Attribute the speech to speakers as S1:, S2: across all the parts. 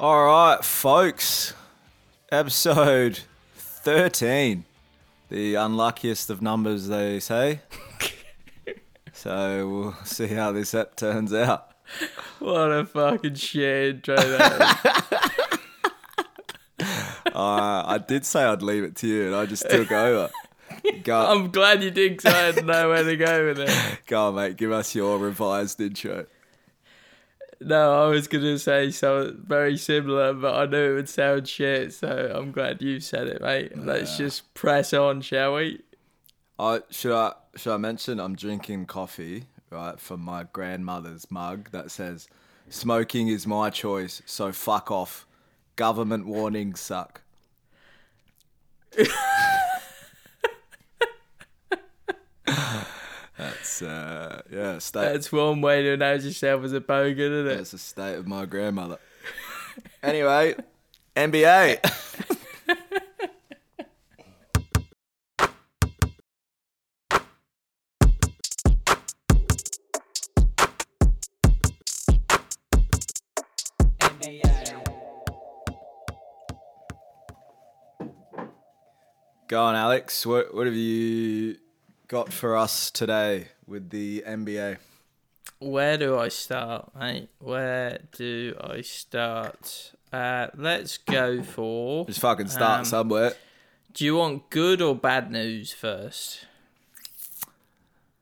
S1: All right, folks. Episode 13. The unluckiest of numbers, they say. so we'll see how this ep turns out.
S2: What a fucking shit intro that
S1: Uh, I did say I'd leave it to you, and I just took over. Go,
S2: I'm glad you did because I had nowhere to go with it.
S1: go on, mate. Give us your revised intro.
S2: No, I was going to say something very similar, but I knew it would sound shit, so I'm glad you said it, mate. Let's just press on, shall we?
S1: I should I should I mention I'm drinking coffee right from my grandmother's mug that says "Smoking is my choice, so fuck off." Government warnings suck. That's uh yeah, state.
S2: That's one way to announce yourself as a bogan, isn't it?
S1: That's the state of my grandmother. anyway, NBA. Go on, Alex. What what have you got for us today with the NBA?
S2: Where do I start, mate? Where do I start? Uh, let's go for.
S1: Just fucking start
S2: Um,
S1: somewhere.
S2: Do you want good or bad news first?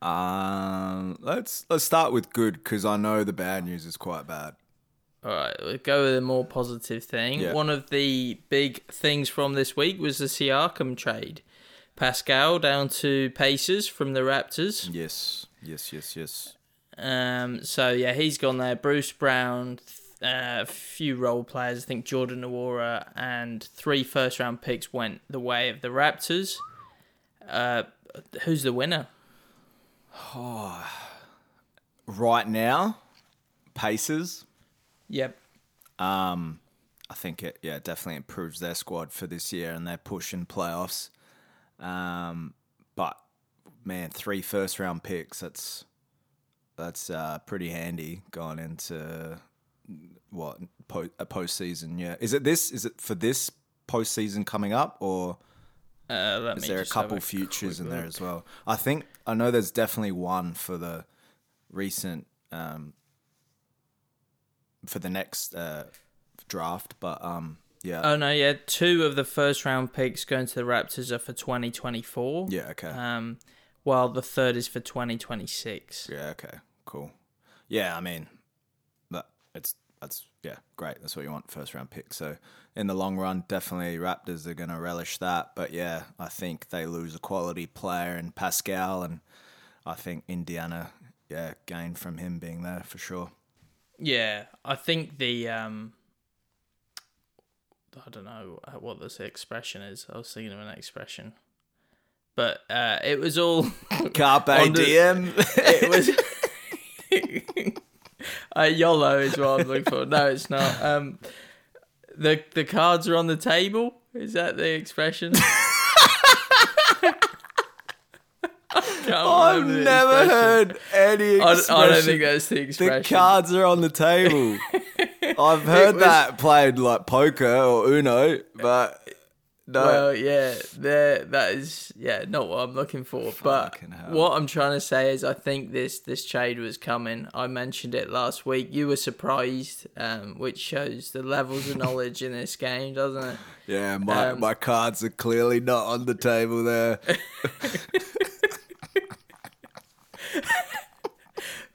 S1: Um, let's let's start with good because I know the bad news is quite bad.
S2: All right, we'll go with a more positive thing.
S1: Yeah.
S2: One of the big things from this week was the Siakam trade. Pascal down to Pacers from the Raptors.
S1: Yes, yes, yes, yes.
S2: Um, so yeah, he's gone there. Bruce Brown, uh, a few role players. I think Jordan Nwora and three first round picks went the way of the Raptors. Uh, who's the winner?
S1: Right now, Pacers.
S2: Yep.
S1: Um, I think it yeah definitely improves their squad for this year and they're pushing playoffs. Um, but man, three first round picks. That's that's uh, pretty handy going into what po- a postseason. Yeah, is it this? Is it for this postseason coming up or?
S2: Uh,
S1: Is there a couple futures in there
S2: look.
S1: as well? I think I know there's definitely one for the recent um, for the next uh, draft, but um, yeah,
S2: Oh no, yeah, two of the first round picks going to the Raptors are for 2024.
S1: yeah, okay,
S2: Um, while the third is for 2026.
S1: yeah, okay, cool. Yeah, I mean, that it's that's yeah, great. That's what you want first round pick. So in the long run, definitely Raptors are going to relish that. But yeah, I think they lose a quality player in Pascal, and I think Indiana, yeah, gain from him being there for sure.
S2: Yeah, I think the um, I don't know uh, what this expression is. I was thinking of an expression, but uh, it was all
S1: Carpe diem.
S2: it was. uh, YOLO is what I'm looking for. No, it's not. Um, the the cards are on the table. Is that the expression?
S1: I've never
S2: expression.
S1: heard any
S2: I,
S1: expression.
S2: I don't think that's the expression.
S1: the cards are on the table. I've heard
S2: was-
S1: that played like poker or Uno, but no.
S2: Well, yeah, there. That is, yeah, not what I'm looking for. But
S1: hell.
S2: what I'm trying to say is, I think this this trade was coming. I mentioned it last week. You were surprised, um, which shows the levels of knowledge in this game, doesn't it?
S1: yeah, my
S2: um,
S1: my cards are clearly not on the table there.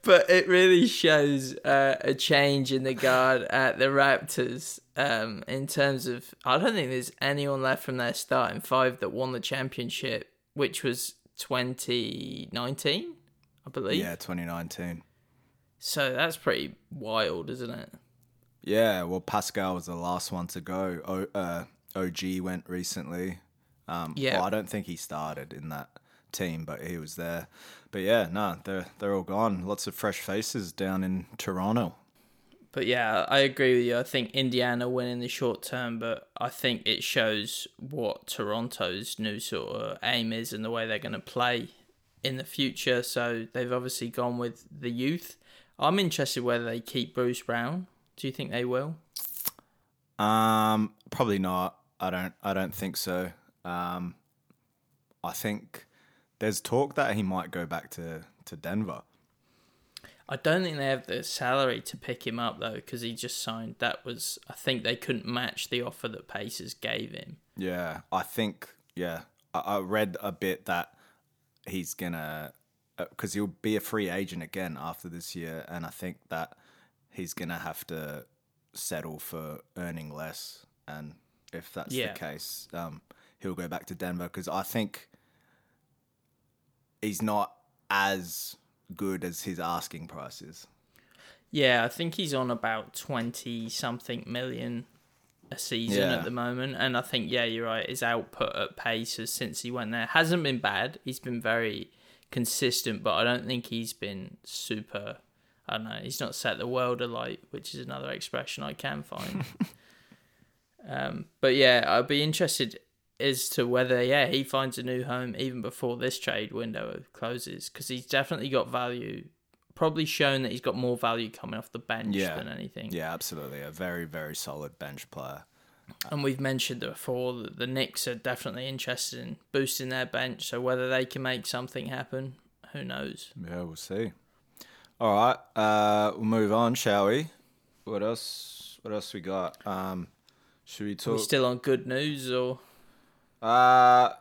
S2: But it really shows uh, a change in the guard at the Raptors. Um, in terms of, I don't think there's anyone left from their starting five that won the championship, which was 2019, I believe.
S1: yeah, 2019.
S2: So that's pretty wild, isn't it?
S1: Yeah, well, Pascal was the last one to go. O, uh, OG went recently. Um,
S2: Yeah.
S1: well, I don't think he started in that team, but he was there. But yeah, no, they're they're all gone. Lots of fresh faces down in Toronto.
S2: But yeah, I agree with you. I think Indiana win in the short term, but I think it shows what Toronto's new sort of aim is and the way they're going to play in the future. So they've obviously gone with the youth. I'm interested whether they keep Bruce Brown. Do you think they will?
S1: Um, probably not. I don't. I don't think so. Um, I think there's talk that he might go back to to Denver.
S2: I don't think they have the salary to pick him up though, because he just signed. That was, I think they couldn't match the offer that Pacers gave him.
S1: Yeah, I think. Yeah, I, I read a bit that he's gonna because he'll be a free agent again after this year, and I think that he's gonna have to settle for earning less. And if that's
S2: Yeah.
S1: the case, um, he'll go back to Denver because I think he's not as good as his asking price is.
S2: Yeah, I think he's on about twenty something million a season
S1: Yeah.
S2: at the moment, and I think yeah, you're right. His output at Pacers since he went there hasn't been bad. He's been very consistent, but I don't think he's been super. I don't know. He's not set the world alight, which is another expression I can find. um, but yeah, I'd be interested as to whether yeah he finds a new home even before this trade window closes because he's definitely got value. Probably shown that he's got more value coming off the bench
S1: Yeah.
S2: than anything.
S1: Yeah, absolutely, a very very solid bench player.
S2: And we've mentioned before that the Knicks are definitely interested in boosting their bench. So whether they can make something happen, who knows?
S1: Yeah, we'll see. All right, uh, we'll move on, shall we? What else? What else we got? Um, should we
S2: Are we
S1: talk?
S2: still on good news or?
S1: Uh,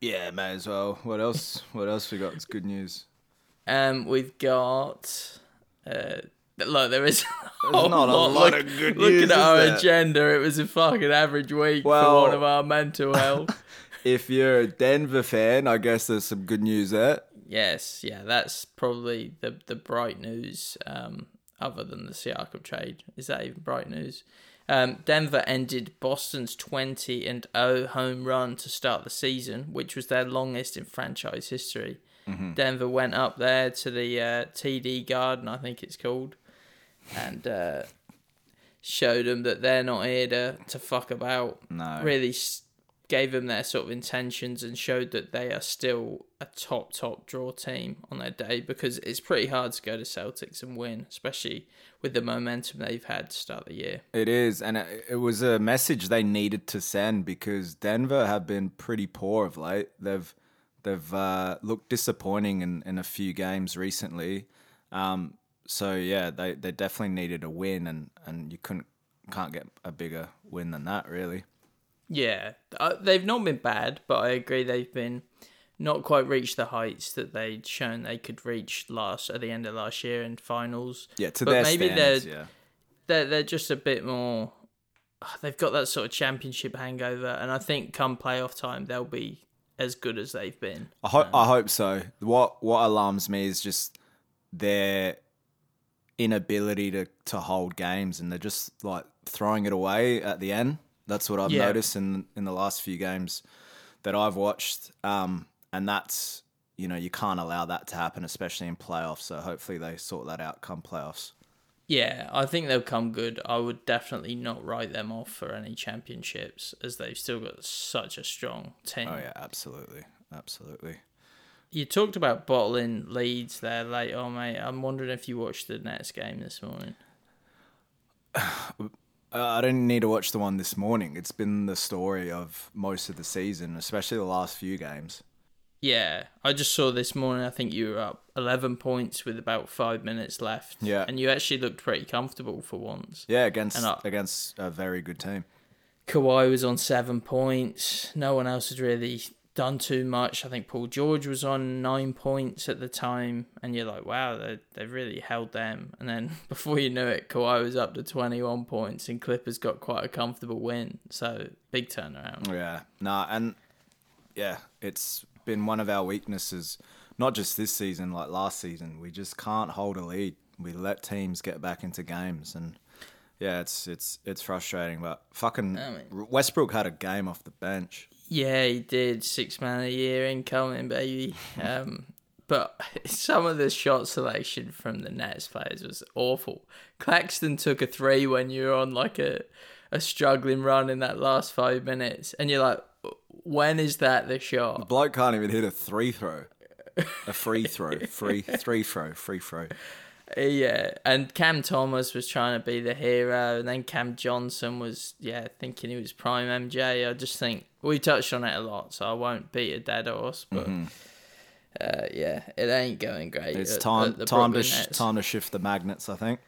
S1: yeah, may as well. What else? what else we got? It's good news.
S2: Um, we've got. Uh, look, there is
S1: not a lot of good
S2: Looking
S1: news, Looking
S2: at our
S1: there?
S2: agenda, it was a fucking average week
S1: Well-
S2: for one of our mental health.
S1: If you're a Denver fan, I guess there's some good news there.
S2: yes, yeah, that's probably the the bright news. Um, other than the Siakam trade, is that even bright news? Um, Denver ended Boston's 20 and 0 home run to start the season, which was their longest in franchise history. Denver went up there to the uh, TD Garden, I think it's called, and uh, showed them that they're not here to, to fuck about.
S1: No.
S2: Really s- gave them their sort of intentions and showed that they are still a top, top draw team on their day because it's pretty hard to go to Celtics and win, especially with the momentum they've had to start the year.
S1: It is, and it, was a message they needed to send because Denver have been pretty poor of late. They've they've uh, looked disappointing in, in a few games recently. Um, so yeah, they, they definitely needed a win, and, and you couldn't can't get a bigger win than that, really.
S2: Yeah, uh, they've not been bad, but I agree they've been not quite reached the heights that they'd shown they could reach last at the end of last year in finals.
S1: Yeah, to
S2: But
S1: their
S2: maybe
S1: standards,
S2: they're-
S1: yeah.
S2: They're they're just a bit more. ah, They've got that sort of championship hangover, and I think come playoff time they'll be as good as they've been.
S1: I hope I hope so. What what alarms me is just their inability to, to hold games and they're just like throwing it away at the end. That's what I've
S2: Yeah.
S1: noticed in in the last few games that I've watched. Um, and that's you know you can't allow that to happen, especially in playoffs. So hopefully they sort that out come playoffs.
S2: Yeah, I think they'll come good. I would definitely not write them off for any championships, as they've still got such a strong team.
S1: Oh yeah, absolutely, absolutely.
S2: You talked about bottling leads there late on, mate. I'm wondering if you watched the Nets game this morning.
S1: Uh, I didn't need to watch the one this morning. It's been the story of most of the season, especially the last few games.
S2: Yeah, I just saw this morning. I think you were up 11 points with about five minutes left.
S1: Yeah.
S2: And you actually looked pretty comfortable for once.
S1: Yeah, against
S2: I-
S1: against a very good team.
S2: Kawhi was on seven points. No one else had really done too much. I think Paul George was on nine points at the time. And you're like, wow, they, they really held them. And then before you knew it, Kawhi was up to 21 points and Clippers got quite a comfortable win. So big turnaround.
S1: Yeah, nah, and yeah, it's been one of our weaknesses. Not just this season, like last season, we just can't hold a lead. We let teams get back into games, and yeah, it's it's it's frustrating. But fucking
S2: I mean-
S1: Westbrook had a game off the bench.
S2: Yeah, he did. Six man a year incoming, baby. Um, but some of the shot selection from the Nets players was awful. Claxton took a three when you're on like a, a struggling run in that last five minutes, and you're like, when is that the
S1: The
S2: shot?
S1: bloke can't even hit a three throw, a free throw, free three throw, free throw.
S2: Yeah, and Cam Thomas was trying to be the hero, and then Cam Johnson was, yeah, thinking he was prime MJ. I just think we touched on it a lot, so I won't beat a dead horse, but uh, yeah, it ain't going great.
S1: Mm-hmm. It's
S2: at-
S1: time
S2: at
S1: time to sh- time to shift the magnets. I think.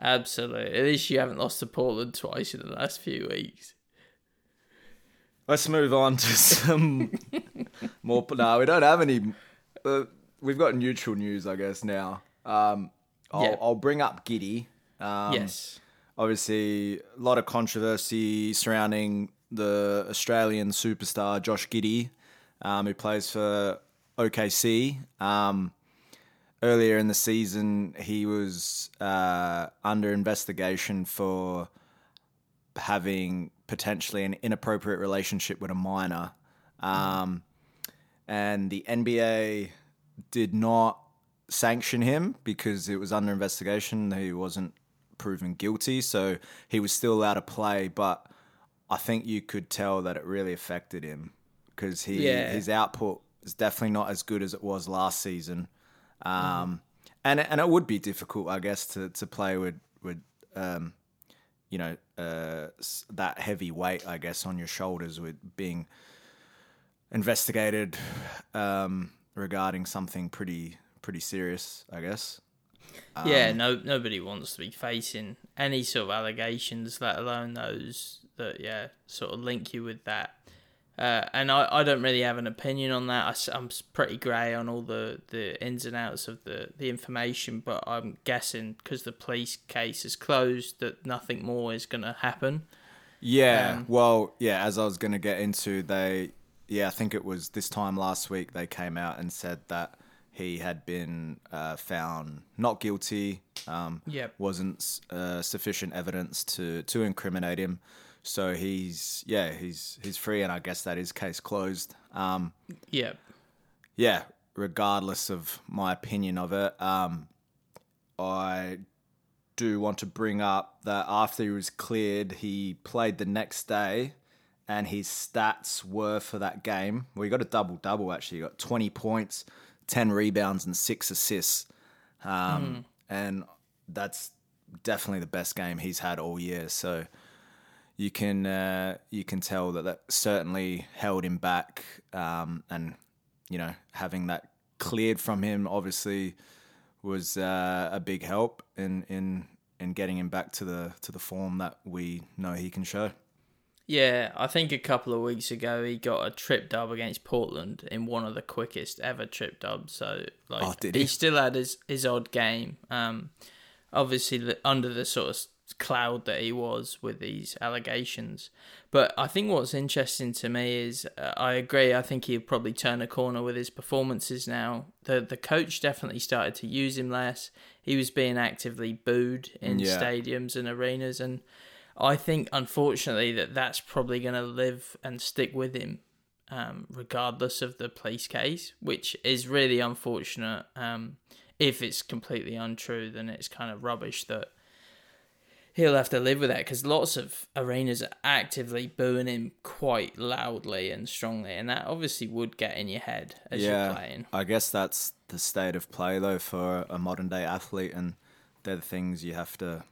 S2: Absolutely. At least you haven't lost to Portland twice in the last few weeks.
S1: Let's move on to some more. No, we don't have any. Uh, we've got neutral news, I guess. Now, um, I'll,
S2: Yeah.
S1: I'll bring up Giddey. Um,
S2: yes.
S1: obviously a lot of controversy surrounding the Australian superstar Josh Giddey, um, who plays for OKC. Um, earlier in the season, he was uh, under investigation for having potentially an inappropriate relationship with a minor. Um, and the NBA did not sanction him because it was under investigation. He wasn't proven guilty, so he was still allowed to play. But I think you could tell that it really affected him because he
S2: Yeah.
S1: his output is definitely not as good as it was last season. Um, and and it would be difficult, I guess, to, to play with with um, you know uh, that heavy weight, I guess, on your shoulders with being investigated um, regarding something pretty pretty serious, I guess.
S2: yeah,
S1: Um,
S2: no, nobody wants to be facing any sort of allegations, let alone those that, yeah, sort of link you with that. Uh, and I, I don't really have an opinion on that. I, am pretty grey on all the, the ins and outs of the, the information, but I'm guessing because the police case is closed that nothing more is going to happen.
S1: Yeah.
S2: Um,
S1: well, yeah, as I was going to get into, they, yeah, I think it was this time last week, they came out and said that he had been uh, found not guilty. Um,
S2: Yep.
S1: Wasn't uh, sufficient evidence to, to incriminate him. So he's, yeah, he's, he's free. And I guess that is case closed. Um,
S2: Yeah.
S1: yeah, regardless of my opinion of it, um, I do want to bring up that after he was cleared, he played the next day, and his stats were for that game. Well, he got a double double actually. He got twenty points, ten rebounds, and six assists, um, and that's definitely the best game he's had all year. So you can uh, you can tell that that certainly held him back, um, and you know having that cleared from him obviously was uh, a big help in in in getting him back to the to the form that we know he can show.
S2: Yeah, I think a couple of weeks ago he got a trip dub against Portland in one of the quickest ever trip dubs. So like
S1: Oh, did
S2: he?
S1: he?
S2: still had his, his odd game. Um, obviously the, under the sort of cloud that he was with these allegations. But I think what's interesting to me is uh, I agree. I think he'll probably turn a corner with his performances now. The the coach definitely started to use him less. He was being actively booed in
S1: Yeah.
S2: stadiums and arenas and. I think, unfortunately, that that's probably going to live and stick with him, um, regardless of the police case, which is really unfortunate. Um, if it's completely untrue, then it's kind of rubbish that he'll have to live with that because lots of arenas are actively booing him quite loudly and strongly, and that obviously would get in your head as you're playing.
S1: I guess that's the state of play though for a modern day athlete, and they're the things you have to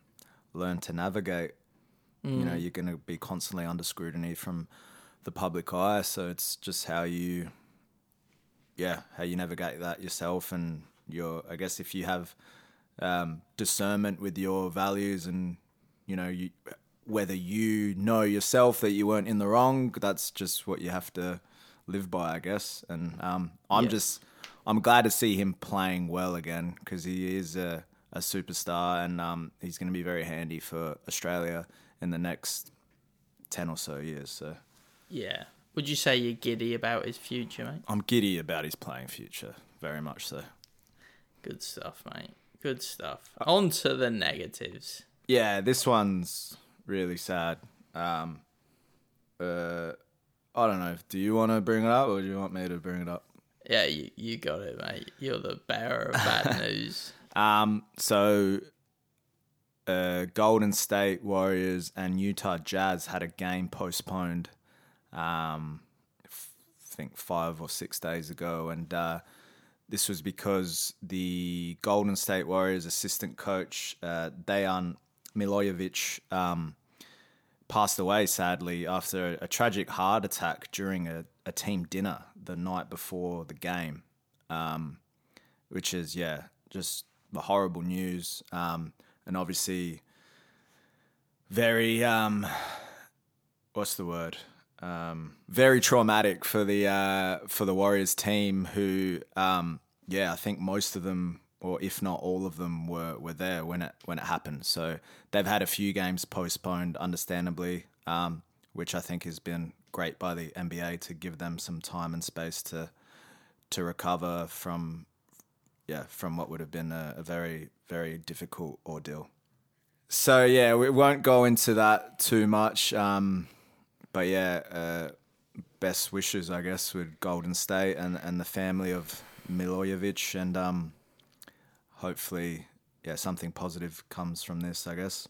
S1: learn to navigate. You know, you're going to be constantly under scrutiny from the public eye, so it's just how you, yeah, how you navigate that yourself, and your. I guess if you have um, discernment with your values, and you know, you whether you know yourself that you weren't in the wrong, that's just what you have to live by, I guess. And um, I'm
S2: Yeah.
S1: just, I'm glad to see him playing well again because he is a, a superstar, and um, he's going to be very handy for Australia in the next ten or so years. So
S2: Yeah. Would you say you're giddy about his future, mate?
S1: I'm giddy about his playing future, very much so.
S2: Good stuff, mate. Good stuff. On to the negatives.
S1: Yeah, this one's really sad. Um, uh, I don't know. Do you want to bring it up, or do you want me to bring it up?
S2: Yeah, you, you got it, mate. You're the bearer of bad news.
S1: Um, so uh, Golden State Warriors and Utah Jazz had a game postponed. Um, f- I think five or six days ago, and uh, this was because the Golden State Warriors assistant coach uh, Dejan Milojevic um, passed away sadly after a, tragic heart attack during a, a, team dinner the night before the game, um, which is yeah just the horrible news um, and obviously very um, what's the word um, very traumatic for the uh, for the Warriors team, who um, yeah, I think most of them, or if not all of them, were were there when it when it happened. So they've had a few games postponed, understandably, um, which I think has been great by the NBA to give them some time and space to to recover from yeah from what would have been a, a very very difficult ordeal. So yeah, we won't go into that too much. Um, but yeah, uh, best wishes, I guess, with Golden State and, and the family of Milojevic, and um, hopefully, yeah, something positive comes from this, I guess.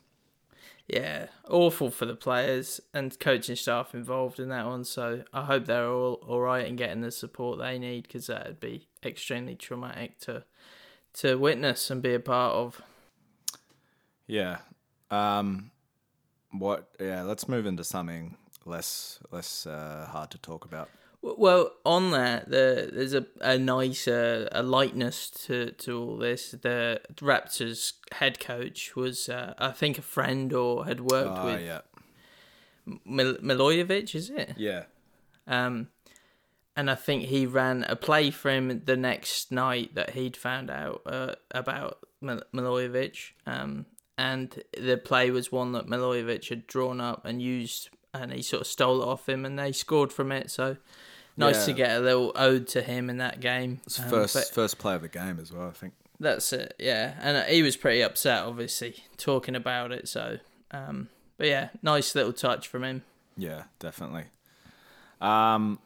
S2: Yeah, awful for the players and coaching staff involved in that one. So I hope they're all all right and getting the support they need because that would be extremely traumatic to to witness and be a part of.
S1: Yeah. Um. What? Yeah. Let's move into something less less uh, hard to talk about.
S2: Well, on that, the, there's a, a nice uh, a lightness to, to all this. The Raptors head coach was, uh, I think, a friend or had worked uh, with
S1: yeah.
S2: Mil- Milojevic, is it?
S1: Yeah.
S2: Um, and I think he ran a play for him the next night that he'd found out uh, about Mil- Milojevic. Um, and the play was one that Milojevic had drawn up and used and he sort of stole it off him, and they scored from it. So nice yeah. to get a little ode to him in that game.
S1: It's um, first first play of the game as well, I think.
S2: That's it, yeah. And uh, he was pretty upset, obviously, talking about it. So, um, but yeah, nice little touch from him.
S1: Yeah, definitely. Um,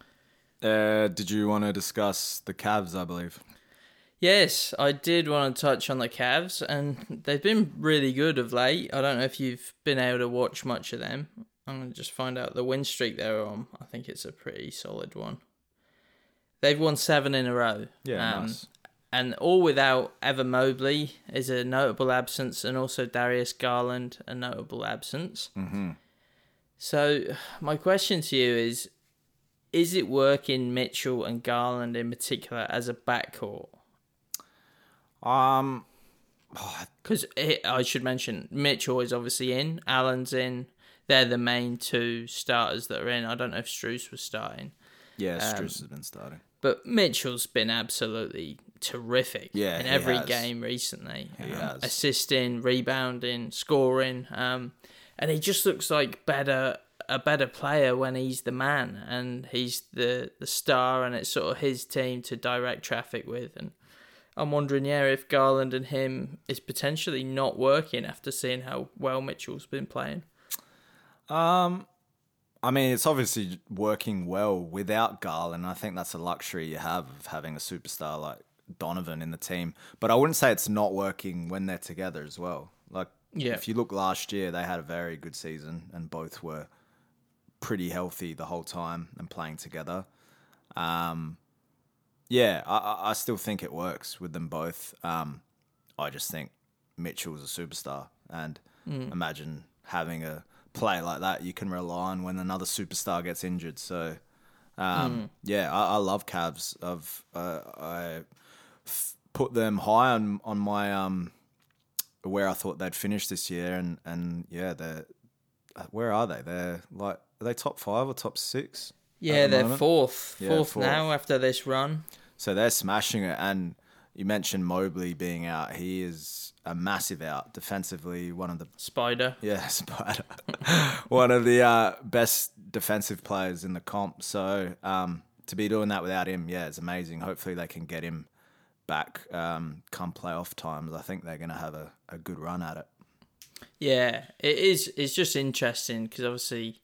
S1: uh, did you want to discuss the Cavs? I believe.
S2: Yes, I did want to touch on the Cavs, and they've been really good of late. I don't know if you've been able to watch much of them. I'm going to just find out the win streak they're on. I think it's a pretty solid one. They've won seven in a row.
S1: Yeah, um, nice.
S2: And all without Evan Mobley is a notable absence, and also Darius Garland, a notable absence.
S1: Mm-hmm.
S2: So, my question to you is Is it working Mitchell and Garland in particular as a backcourt?
S1: Um,
S2: because I should mention Mitchell is obviously in, Allen's in, they're the main two starters that are in. I don't know if Strus was starting.
S1: Yeah, um, Strus has been starting.
S2: But Mitchell's been absolutely terrific
S1: yeah,
S2: in every
S1: has.
S2: game recently.
S1: He
S2: um,
S1: has.
S2: Assisting, rebounding, scoring. Um, and he just looks like better a better player when he's the man and he's the, the star and it's sort of his team to direct traffic with and I'm wondering, yeah, if Garland and him is potentially not working after seeing how well Mitchell's been playing.
S1: Um, I mean, it's obviously working well without Garland. I think that's a luxury you have of having a superstar like Donovan in the team. But I wouldn't say it's not working when they're together as well. Like,
S2: yeah.
S1: if you look last year, they had a very good season and both were pretty healthy the whole time and playing together. Um, yeah, I, I still think it works with them both. Um, I just think Mitchell's a superstar, and
S2: mm.
S1: imagine having a play like that you can rely on when another superstar gets injured. So, um, mm. yeah, I, I, love Cavs. I've uh, I f- put them high on on my um where I thought they'd finish this year, and and yeah, they're uh, where are they? They're like are they top five or top six?
S2: Yeah, the they're fourth, yeah, fourth, fourth now after this run.
S1: So they're smashing it, and you mentioned Mobley being out. He is a massive out defensively. One of the
S2: Spider.
S1: Yeah, Spider. one of the uh, best defensive players in the comp. So um, to be doing that without him, yeah, it's amazing. Hopefully they can get him back um, come playoff times. I think they're going to have a, a good run at it.
S2: Yeah, it is. It's just interesting because obviously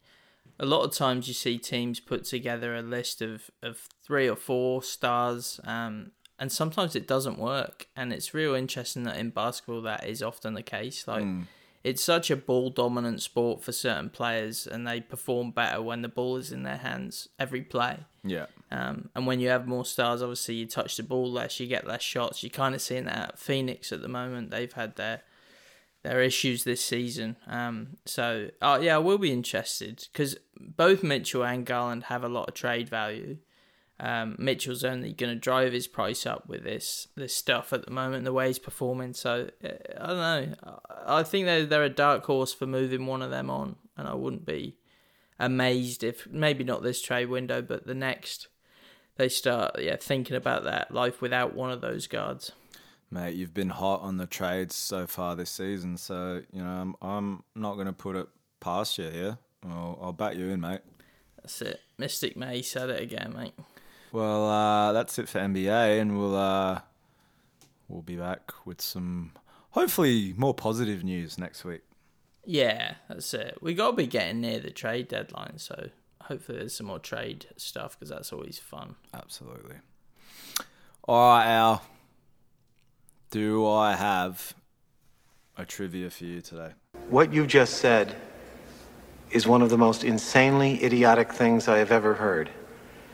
S2: a lot of times you see teams put together a list of, of three or four stars um, and sometimes it doesn't work and it's real interesting that in basketball that is often the case like
S1: mm.
S2: it's such a ball dominant sport for certain players, and they perform better when the ball is in their hands every play.
S1: Yeah.
S2: Um, and when you have more stars, obviously you touch the ball less, you get less shots. You're kind of seeing that at Phoenix at the moment. They've had their their issues this season. Um, so uh, yeah, I will be interested because both Mitchell and Garland have a lot of trade value. Um, Mitchell's only going to drive his price up with this this stuff at the moment, the way he's performing. So uh, I don't know. I think they're they're a dark horse for moving one of them on, and I wouldn't be amazed if maybe not this trade window, but the next they start yeah thinking about that life without one of those guards.
S1: Mate, you've been hot on the trades so far this season, so you know I'm, I'm not going to put it past you here. I'll, I'll bat you in, mate.
S2: That's it. Mystic May said it again, mate.
S1: Well, uh, that's it for NBA, and we'll uh, we'll be back with some hopefully more positive news next week.
S2: Yeah, that's it. We got to be getting near the trade deadline, so hopefully there's some more trade stuff because that's always fun.
S1: Absolutely. All right, Al. Do I have a trivia for you today?
S3: What you just said is one of the most insanely idiotic things I have ever heard.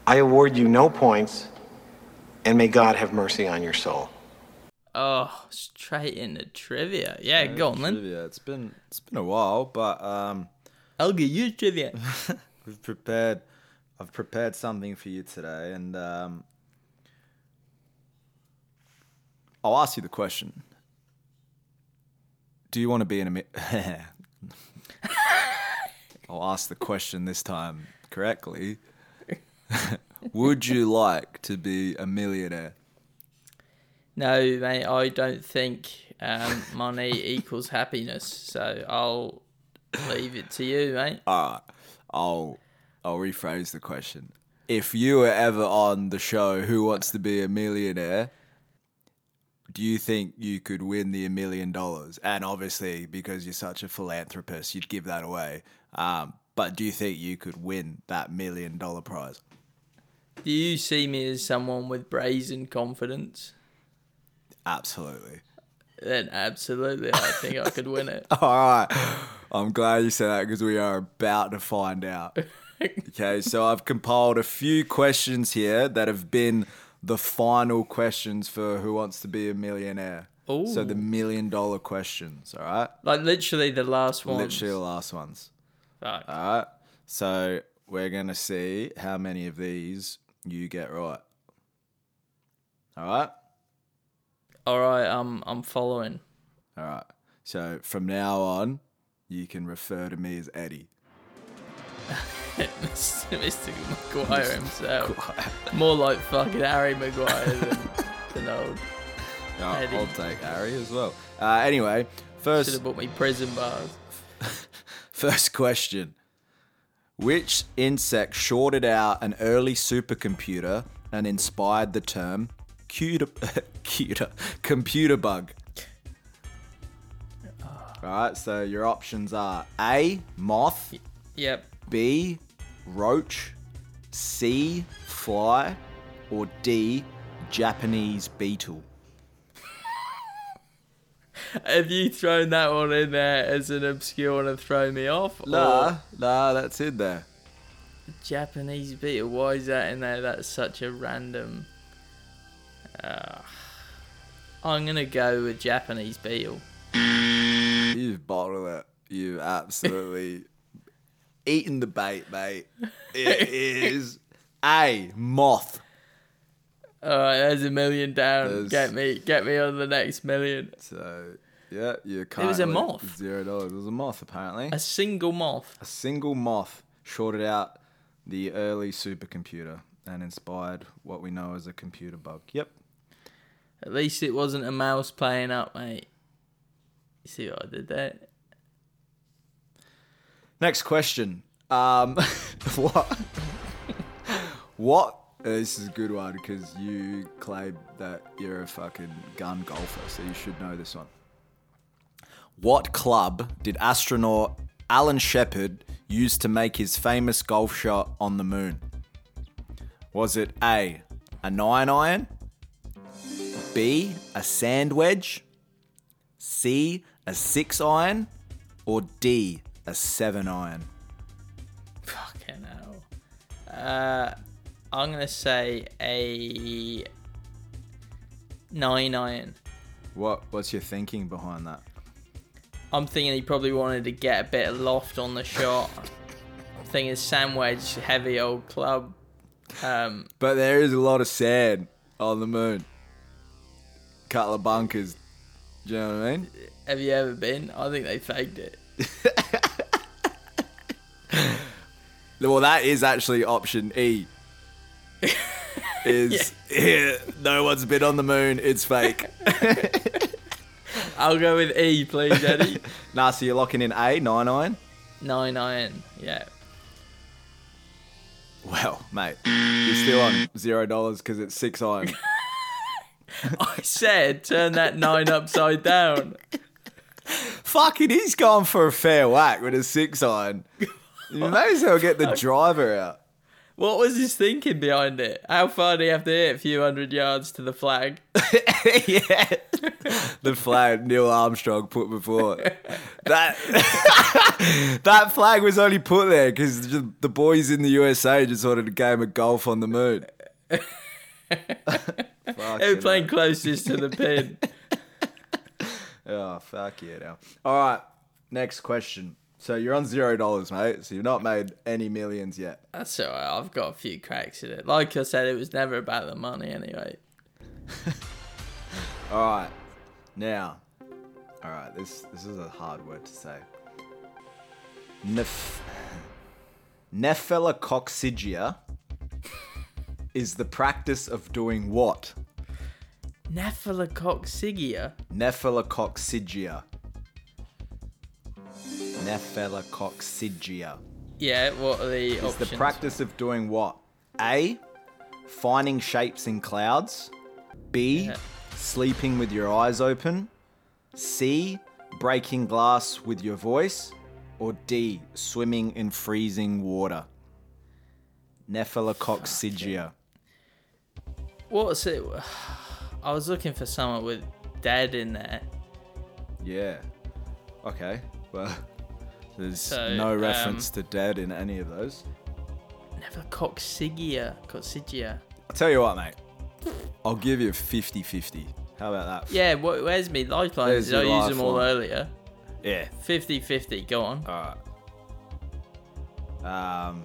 S3: I award you no points, and may God have mercy on your soul.
S2: Oh, straight into trivia. Yeah, go on then.
S1: Trivia. It's been it's been a while, but um,
S2: I'll give you trivia.
S1: we've prepared. I've prepared something for you today, and um, I'll ask you the question. Do you want to be in a? Mi- I'll ask the question this time correctly. Would you like to be a millionaire?
S2: no, mate, I don't think um, money equals happiness. So I'll leave it to you, mate.
S1: All right, I'll I'll rephrase the question. If you were ever on the show Who Wants to Be a Millionaire, do you think you could win the a million dollars? And obviously, because you're such a philanthropist, you'd give that away. Um, but do you think you could win that million dollar prize?
S2: Do you see me as someone with brazen confidence?
S1: Absolutely.
S2: Then absolutely, I think I could win it.
S1: All right. I'm glad you said that because we are about to find out. Okay, so I've compiled a few questions here that have been the final questions for Who Wants to Be a Millionaire. So the million dollar questions, all right?
S2: Like literally the last one.
S1: Literally the last ones.
S2: Fuck.
S1: All right. So we're going to see how many of these you get right. All right?
S2: All right, I'm I'm following.
S1: All right. So from now on, you can refer to me as Eddie.
S2: Mr. McGuire himself. More like fucking Harry Maguire than, than old.
S1: Yeah,
S2: Eddie.
S1: I'll take Harry as well. Uh, anyway,
S2: Should
S1: first
S2: have bought me prison bars.
S1: first question: Which insect shorted out an early supercomputer and inspired the term "computer, computer, computer bug"? All right, so your options are A. Moth,
S2: Yep.
S1: B. Roach, C. Fly, or D. Japanese beetle.
S2: Have you thrown that one in there as an obscure one and thrown me off?
S1: Nah,
S2: Or
S1: nah, that's in there.
S2: Japanese beetle. Why is that in there? That's such a random. Uh, I'm gonna go with Japanese beetle.
S1: You've bottled it. You've absolutely eaten the bait, mate. It is a moth.
S2: All right, there's a million down.
S1: There's-
S2: Get me, get me on the next million.
S1: So yeah, you can't.
S2: It was a moth?
S1: Zero dollars. It was a moth, apparently.
S2: A single moth.
S1: A single moth shorted out the early supercomputer and inspired what we know as a computer bug. Yep.
S2: At least it wasn't a mouse playing up, mate. You see what I did there?
S1: Next question. Um, what? what? uh, This is a good one because you claim that you're a fucking gun golfer, so you should know this one. What club did astronaut Alan Shepard use to make his famous golf shot on the moon? Was it A, a nine iron? B, a sand wedge? C, a six iron? or D, a seven iron?
S2: Fucking hell. Uh, I'm gonna say a nine iron.
S1: What What's your thinking behind that?
S2: I'm thinking he probably wanted to get a bit of loft on the shot. I'm thinking Sandwedge, heavy old club. Um,
S1: But there is a lot of sand on the moon. Couple of bunkers. Do you know what I mean?
S2: have you ever been? I think they faked it.
S1: Well, that is actually option E. Is here no one's been on the moon. It's fake.
S2: I'll go with E, please, Eddie.
S1: nah, so you're locking in A nine iron.
S2: nine iron. Yeah.
S1: Well, mate, you're still on zero dollars because it's six iron.
S2: I said turn that nine upside down.
S1: Fucking, he's gone for a fair whack with a six iron. You may as well get the driver out.
S2: What was his thinking behind it? How far do you have to hit? A few hundred yards to the flag.
S1: yeah, the flag Neil Armstrong put before that. that flag was only put there because the boys in the USA just wanted a game of golf on the moon.
S2: They were playing closest to the pin.
S1: Oh fuck yeah! Now, all right. Next question. So you're on zero dollars, mate. So you've not made any millions yet.
S2: That's alright. I've got a few cracks at it. Like I said, it was never about the money anyway.
S1: All right. Now, all right. This this is a hard word to say. Neph- Nephelococcygia is the practice of doing what?
S2: Nephelococcygia.
S1: Nephelococcygia. Nephelococcygia
S2: Yeah, what are the options?
S1: the practice of doing what? A. Finding shapes in clouds. B.
S2: Yeah.
S1: Sleeping with your eyes open. C. Breaking glass with your voice. Or D. Swimming in freezing water. Nephelococcygia.
S2: What's it? I was looking for someone with dead in there.
S1: Yeah. Okay. Well, there's
S2: So,
S1: no
S2: um,
S1: reference to dead in any of those.
S2: Nephelococcygia. Coccygia.
S1: I'll tell you what, mate. I'll give you 50 50. How about that?
S2: Yeah, wh- where's me lifelines? Did I use them all earlier?
S1: Yeah.
S2: 50-50, go on.
S1: Alright. Um,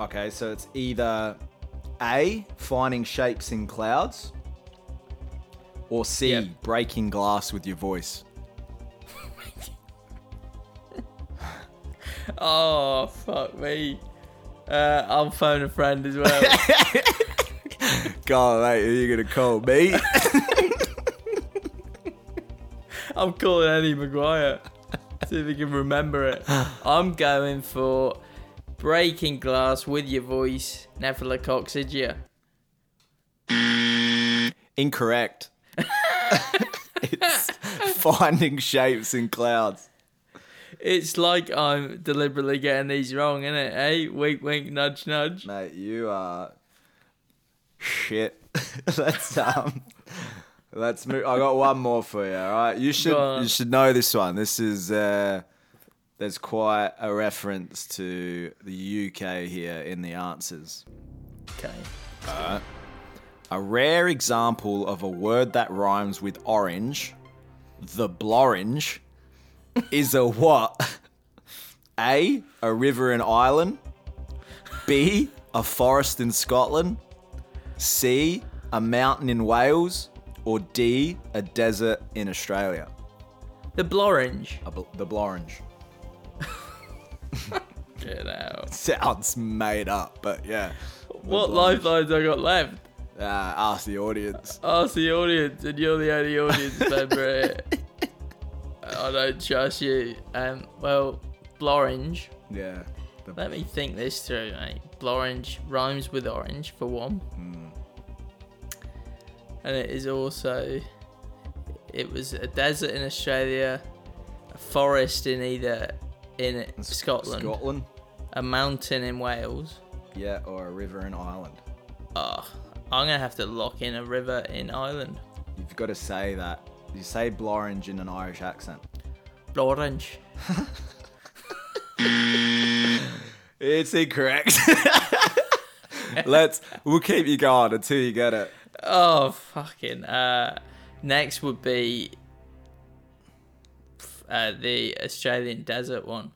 S1: okay, so it's either A, finding shapes in clouds, or C,
S2: Yep.
S1: breaking glass with your voice.
S2: Oh, fuck me. Uh, I'll phone a friend as well.
S1: Go on, mate, who you gonna call? Me?
S2: I'm calling Eddie McGuire. See if he can remember it. I'm going for breaking glass with your voice, Nephelococcygia.
S1: Incorrect. it's finding shapes in clouds.
S2: It's like I'm deliberately getting these wrong, isn't it? Hey, wink, wink, nudge, nudge.
S1: Mate, you are shit. let's um let's move I got one more for you, alright? You should you should know this one. This is uh there's quite a reference to the UK here in the answers.
S2: Okay. Alright.
S1: A rare example of a word that rhymes with orange, the blorenge, is a what? A. A river in Ireland. B. A forest in Scotland. C. A mountain in Wales. Or D. A desert in Australia.
S2: The Blorenge.
S1: A bl- the blorenge.
S2: Get out.
S1: Sounds made up, but yeah.
S2: What lifelines I got left?
S1: Uh, ask the audience.
S2: Ask the audience, and you're the only audience member here. I don't trust you. Um, well, Blorenge.
S1: Yeah. The-
S2: Let me think this through, mate. Blorenge rhymes with orange, for one. And it is also. It was a desert in Australia, a forest in either in Scotland,
S1: Scotland.
S2: a mountain in Wales.
S1: Yeah, or a river in Ireland.
S2: Oh, I'm gonna have to lock in a river in Ireland.
S1: You've got to say that. You say blorenge in an Irish accent.
S2: Blorenge.
S1: It's incorrect. Let's. We'll keep you going until you get it.
S2: Oh fucking. Uh, next would be uh, the Australian desert one.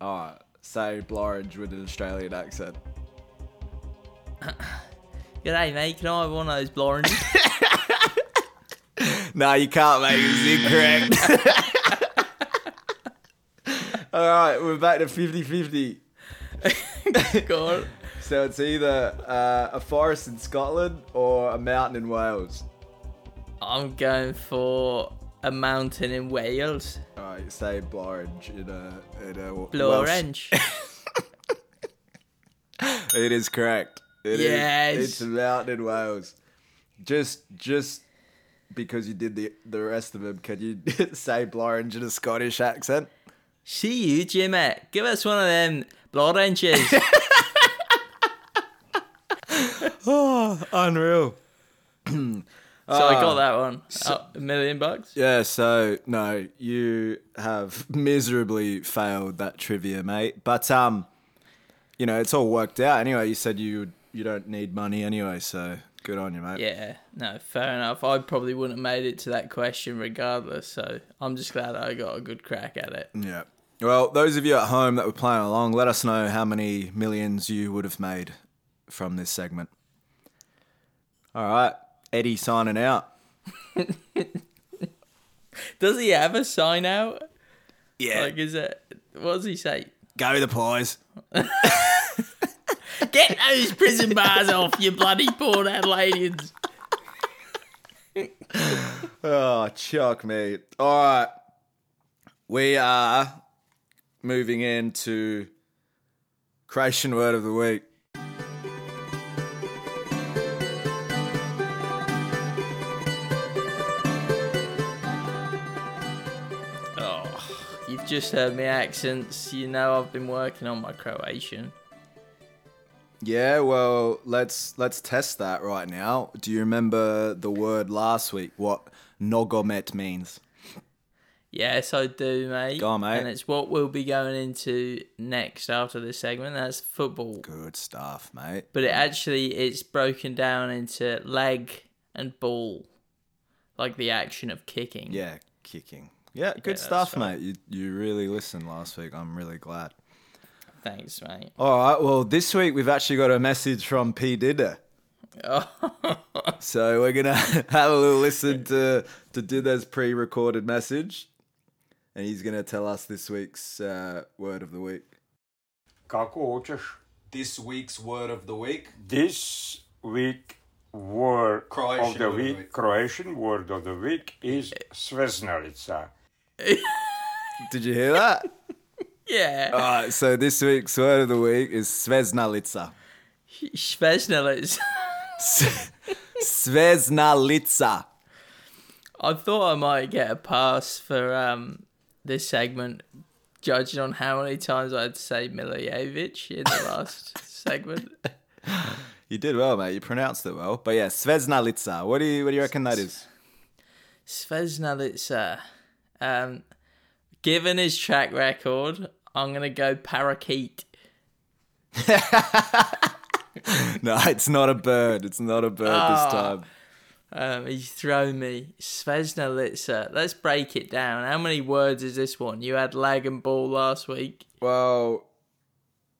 S1: All right. Say Blorenge with an Australian accent.
S2: G'day mate, can I have one of those oranges?
S1: No, you can't make it. It's incorrect. All right, we're back to 50 50.
S2: Go.
S1: So it's either uh, a forest in Scotland or a mountain in Wales.
S2: I'm going for a mountain in Wales.
S1: All right, say Blorenge in a in a
S2: Blorenge.
S1: It is correct. It is.
S2: Yes.
S1: It's a mountain in Wales. Just just because you did the the rest of them, can you say Blorenge in a Scottish accent?
S2: See you, Jimmy. Give us one of them oranges.
S1: Unreal.
S2: so I got that one. Oh, a million bucks.
S1: Yeah, so no, you have miserably failed that trivia, mate. But um, you know, it's all worked out anyway. You said you you don't need money anyway, so good on you, mate.
S2: Yeah, no, fair enough. I probably wouldn't have made it to that question regardless. So I'm just glad I got a good crack at it.
S1: Yeah. Well, those of you at home that were playing along, let us know how many millions you would have made from this segment. All right, Eddie signing out.
S2: Does he have a sign out?
S1: Yeah,
S2: Like, is it? What does he say?
S1: go the pies.
S2: Get those prison bars off, you bloody Port Adelaideans.
S1: Oh, chuck me. All right. We are moving into Croatian word of the week.
S2: Oh, you've just heard me accents. You know I've been working on my Croatian.
S1: Yeah, well, let's let's test that right now. Do you remember the word last week? What nogomet means?
S2: Yes, I do, mate.
S1: Go on, mate.
S2: And it's what we'll be going into next after this segment. That's football.
S1: Good stuff, mate.
S2: But it actually it's broken down into leg and ball, like the action of kicking.
S1: Yeah, kicking. Yeah, good
S2: that's
S1: stuff,
S2: right.
S1: mate. You you really listened last week. I'm really glad.
S2: Thanks, mate.
S1: All right. Well, this week we've actually got a message from P Dide.
S2: Oh,
S1: So we're gonna have a little listen to to Dide's pre-recorded message, and he's gonna tell us this week's uh, word of the week.
S4: Kako hočeš?
S1: This week's word of the week.
S4: This week word
S1: Croatian
S4: of the
S1: word
S4: week,
S1: week.
S4: Croatian word of the week is sveznalica.
S1: Did you hear that?
S2: yeah.
S1: All right. So this week's word of the week is sveznalica.
S2: Sveznalic.
S1: Sveznalica.
S2: I thought I might get a pass for um this segment, judging on how many times I had to say Milijevic in the last segment.
S1: You did well, mate. You pronounced it well. But yeah, Sveznalica. What do you what do you reckon that is?
S2: Sveznalica. Um, given his track record, I'm gonna go parakeet.
S1: No, it's not a bird. It's not a bird
S2: Ah.
S1: this time.
S2: Um, he's thrown me. Sveznalica. Let's break it down. How many words is this one? You had lag and ball last week.
S1: Well,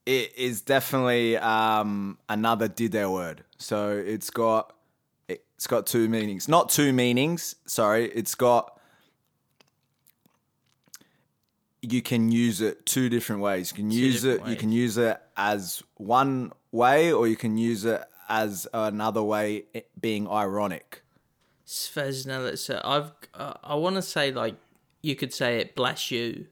S1: it is definitely um, another Dide word. So it's got it's got two meanings. Not two meanings. Sorry, it's got. You can use it two different ways. You can use it.
S2: different
S1: You can use it as one way, or you can use it as another way, being ironic.
S2: Sveznalica. I've. Uh, I want to say like you could say it. Bless you,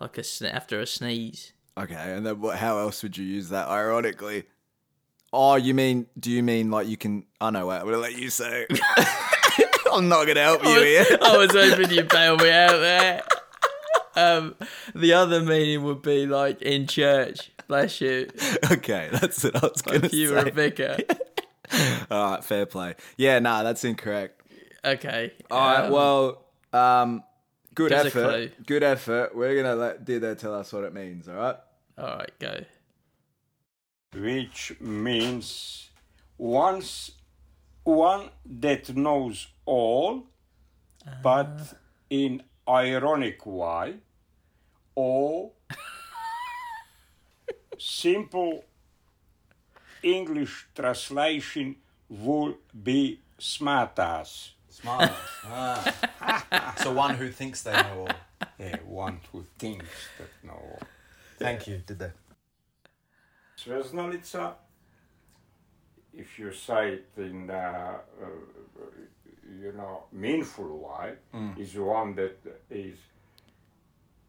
S2: like a sne- after a sneeze.
S1: Okay, and then what, how else would you use that ironically? Oh, you mean? Do you mean like you can? I know. Wait, I'm gonna let you say. I'm not gonna help you here.
S2: I was hoping you'd bail me out there. Um, the other meaning would be like in church. Bless you.
S1: okay, that's it. I was gonna
S2: If you were a vicar.
S1: All right, fair play. Yeah, nah, that's incorrect.
S2: Okay.
S1: All right,
S2: um,
S1: well, um, Good
S2: Give a
S1: effort.
S2: clue.
S1: Good effort. We're gonna let Dide tell us what it means. All right.
S2: All right, go.
S4: which means once one that knows all, but in ironic way, or simple English translation would be smartass.
S5: Smart. ah. so one who thinks they know all.
S4: Yeah, one who thinks that know all.
S5: Thank you. Did they?
S4: Sveznalica, if you say it in, uh, uh, you know, meaningful way, is one that is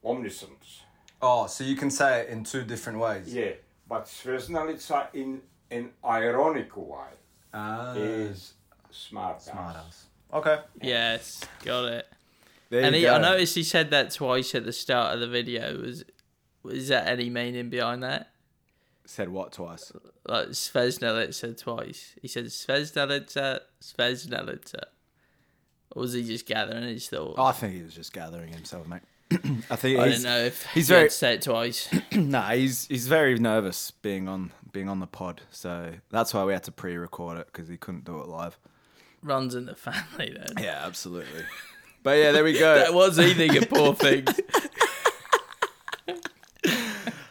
S4: omniscience.
S5: Oh, so you can say it in two different ways.
S4: Yeah, but Sveznalica in an ironic way
S5: Ah.
S4: is smart.
S5: Smart ass. Okay.
S2: Yes, got it.
S1: There
S2: And he. I noticed he said that twice at the start of the video. Was was that any meaning behind that?
S1: Said what twice?
S2: Like Sveznelica twice. He said Sveznelica, Sveznelica. Or was he just gathering his thoughts?
S1: I think he was just gathering himself, mate. I think
S2: I don't know if
S1: he's very-
S2: to say it twice.
S1: nah, he's he's very nervous being on being on the pod, so that's why we had to pre-record it because he couldn't do it live.
S2: Runs in the family then.
S1: Yeah, absolutely. But yeah, there we go.
S2: That was eating a poor thing.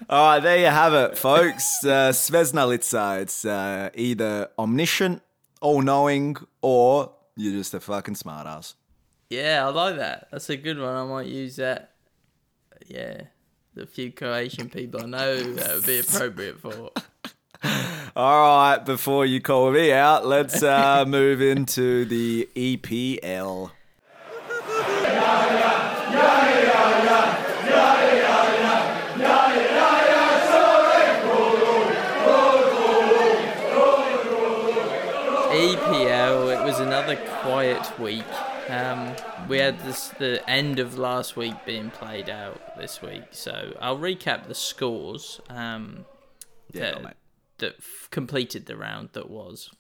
S1: All right, there you have it, folks. Uh, Sveznalica. It's uh, either omniscient, all-knowing, or you're just a fucking smartass.
S2: Yeah, I like that. That's a good one. I might use that. Yeah. The few Croatian people I know that would be appropriate for.
S1: All right, before you call me out, let's uh, move into the. EPL,
S2: quiet week. Um, we had this the end of last week being played out this week, so I'll recap the scores um,
S1: Yeah,
S2: that, f- completed the round that was.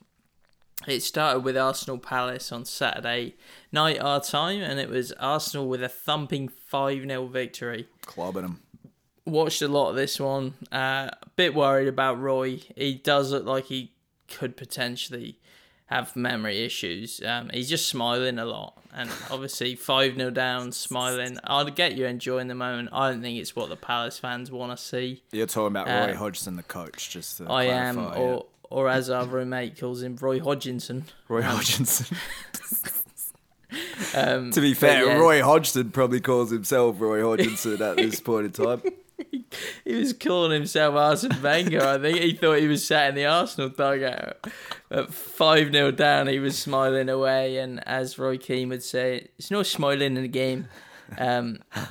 S2: It started with Arsenal Palace on Saturday night our time, and it was Arsenal with a thumping 5 0 victory
S1: Clubbing them.
S2: watched a lot of this one. Uh, a bit worried about Roy. He does look like he could potentially have memory issues. Um, he's just smiling a lot, and obviously five 0 down, smiling. I'd get you enjoying the moment. I don't think it's what the Palace fans want to see.
S1: You're talking about
S2: Uh,
S1: Roy Hodgson, the coach, just to
S2: I am, or or as our roommate calls him, Roy Hodginson.
S1: Roy Hodgson.
S2: Um,
S1: to be fair,
S2: yeah,
S1: Roy Hodgson probably calls himself Roy Hodgson at this point in time.
S2: He was calling himself Arsene Wenger. I think he thought he was sat in the Arsenal dugout. At 5 0 down, he was smiling away. And as Roy Keane would say, it's no smiling in the game. Um, a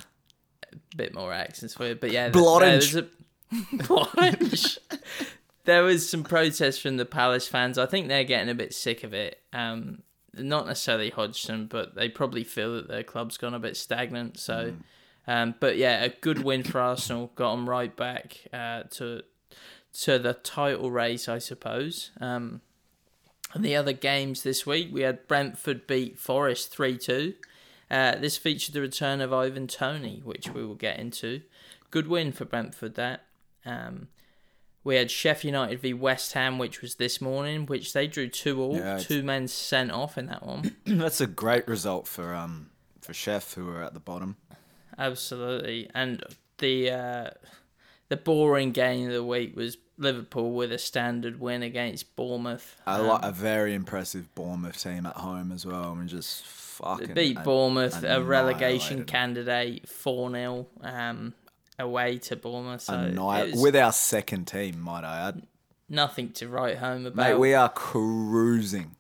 S2: bit more accents for you. But yeah,
S1: Blorenge.
S2: there was a- there was some protests from the Palace fans. I think they're getting a bit sick of it. Um, not necessarily Hodgson, but they probably feel that their club's gone a bit stagnant. So. Um, but yeah, a good win for Arsenal. Got them right back uh, to to the title race, I suppose. Um, and the other games this week, we had Brentford beat Forest three two. Uh, this featured the return of Ivan Toney, which we will get into. Good win for Brentford. That. Um, we had Sheffield United v West Ham, which was this morning, which they drew two all.
S1: Yeah,
S2: two men sent off in that one.
S1: That's a great result for um for Sheff, who are at the bottom.
S2: Absolutely, and the uh, the boring game of the week was Liverpool with a standard win against Bournemouth. Um,
S1: like a very impressive Bournemouth team at home as well. I mean, just fucking
S2: beat
S1: an-
S2: Bournemouth, a relegation candidate, four 0 um, away to Bournemouth. So
S1: Annihil-
S2: was
S1: with our second team, might I add.
S2: nothing to write home about.
S1: Mate, we are cruising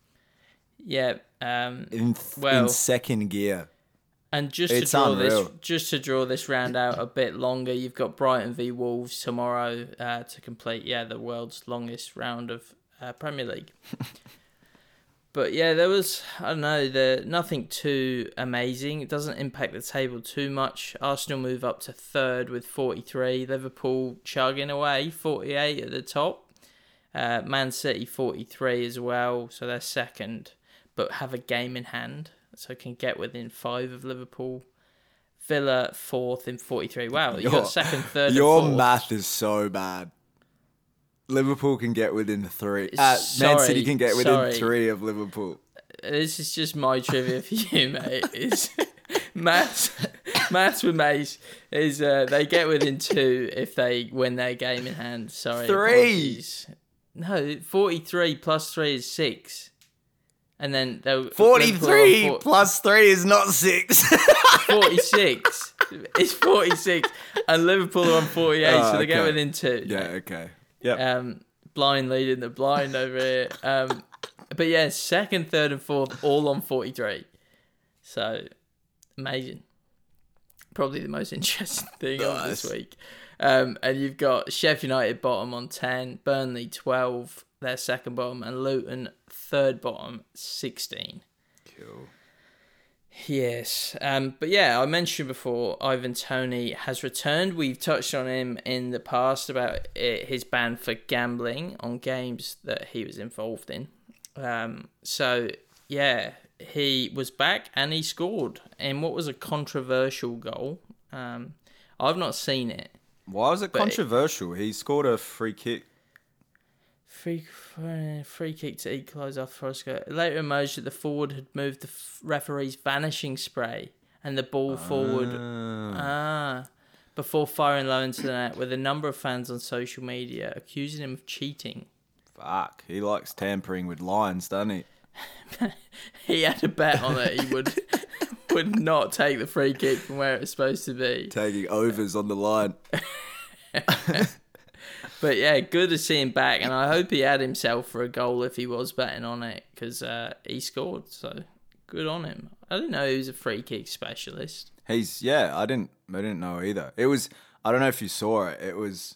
S2: yeah, um,
S1: in th-
S2: Well-
S1: in second gear.
S2: And just to
S1: It's
S2: draw this, just to draw this round out a bit longer, you've got Brighton v Wolves tomorrow uh, to complete, yeah, the world's longest round of uh, Premier League. but yeah, there was I don't know, the nothing too amazing. It doesn't impact the table too much. Arsenal move up to third with forty three. Liverpool chugging away, forty eight at the top. Uh, Man City forty three as well, so they're second, but have a game in hand, so can get within five of Liverpool. Villa fourth in 43. Wow, you got second, third,
S1: Your
S2: and fourth.
S1: math is so bad. Liverpool can get within three. Uh, Man City can get within
S2: sorry.
S1: three of Liverpool.
S2: This is just my trivia for you, mate. Is maths, maths with mates is uh, they get within two if they win their game in hand. Sorry,
S1: Three.
S2: apologies. No, 43 plus three is six. And then they'll- Liverpool
S1: Forty-three
S2: on four-
S1: plus three is not six.
S2: 46. it's 46. And Liverpool are on 48,
S1: Oh,
S2: so they get
S1: okay.
S2: within two.
S1: yeah. Okay. Yeah.
S2: Um, blind leading the blind over here. Um, but yeah, second, third, and fourth, all on 43. So amazing. Probably the most interesting thing of this week. Um, and you've got Sheffield United bottom on 10, Burnley 12, their second bottom, and Luton third bottom, 16.
S1: Cool.
S2: Yes, um, but yeah, I mentioned before Ivan Toney has returned. We've touched on him in the past about uh, his ban for gambling on games that he was involved in. Um, so yeah, he was back and he scored in what was a controversial goal. Um, I've not seen it.
S1: Why was it controversial? He scored a free kick.
S2: Free, free kick to equalise after Forest. It later emerged that the forward had moved the referee's vanishing spray and the ball forward Ah, before firing low into the net, with a number of fans on social media accusing him of cheating.
S1: Fuck. He likes tampering with lines, doesn't he?
S2: He had a bet on it. He would would not take the free kick from where it was supposed to be.
S1: Taking overs on the line.
S2: But yeah, good to see him back, and I hope he had himself for a goal if he was betting on it because uh, he scored. So good on him. I didn't know he was a free kick specialist.
S1: He's yeah. I didn't. I didn't know either. It was. I don't know if you saw it. It was.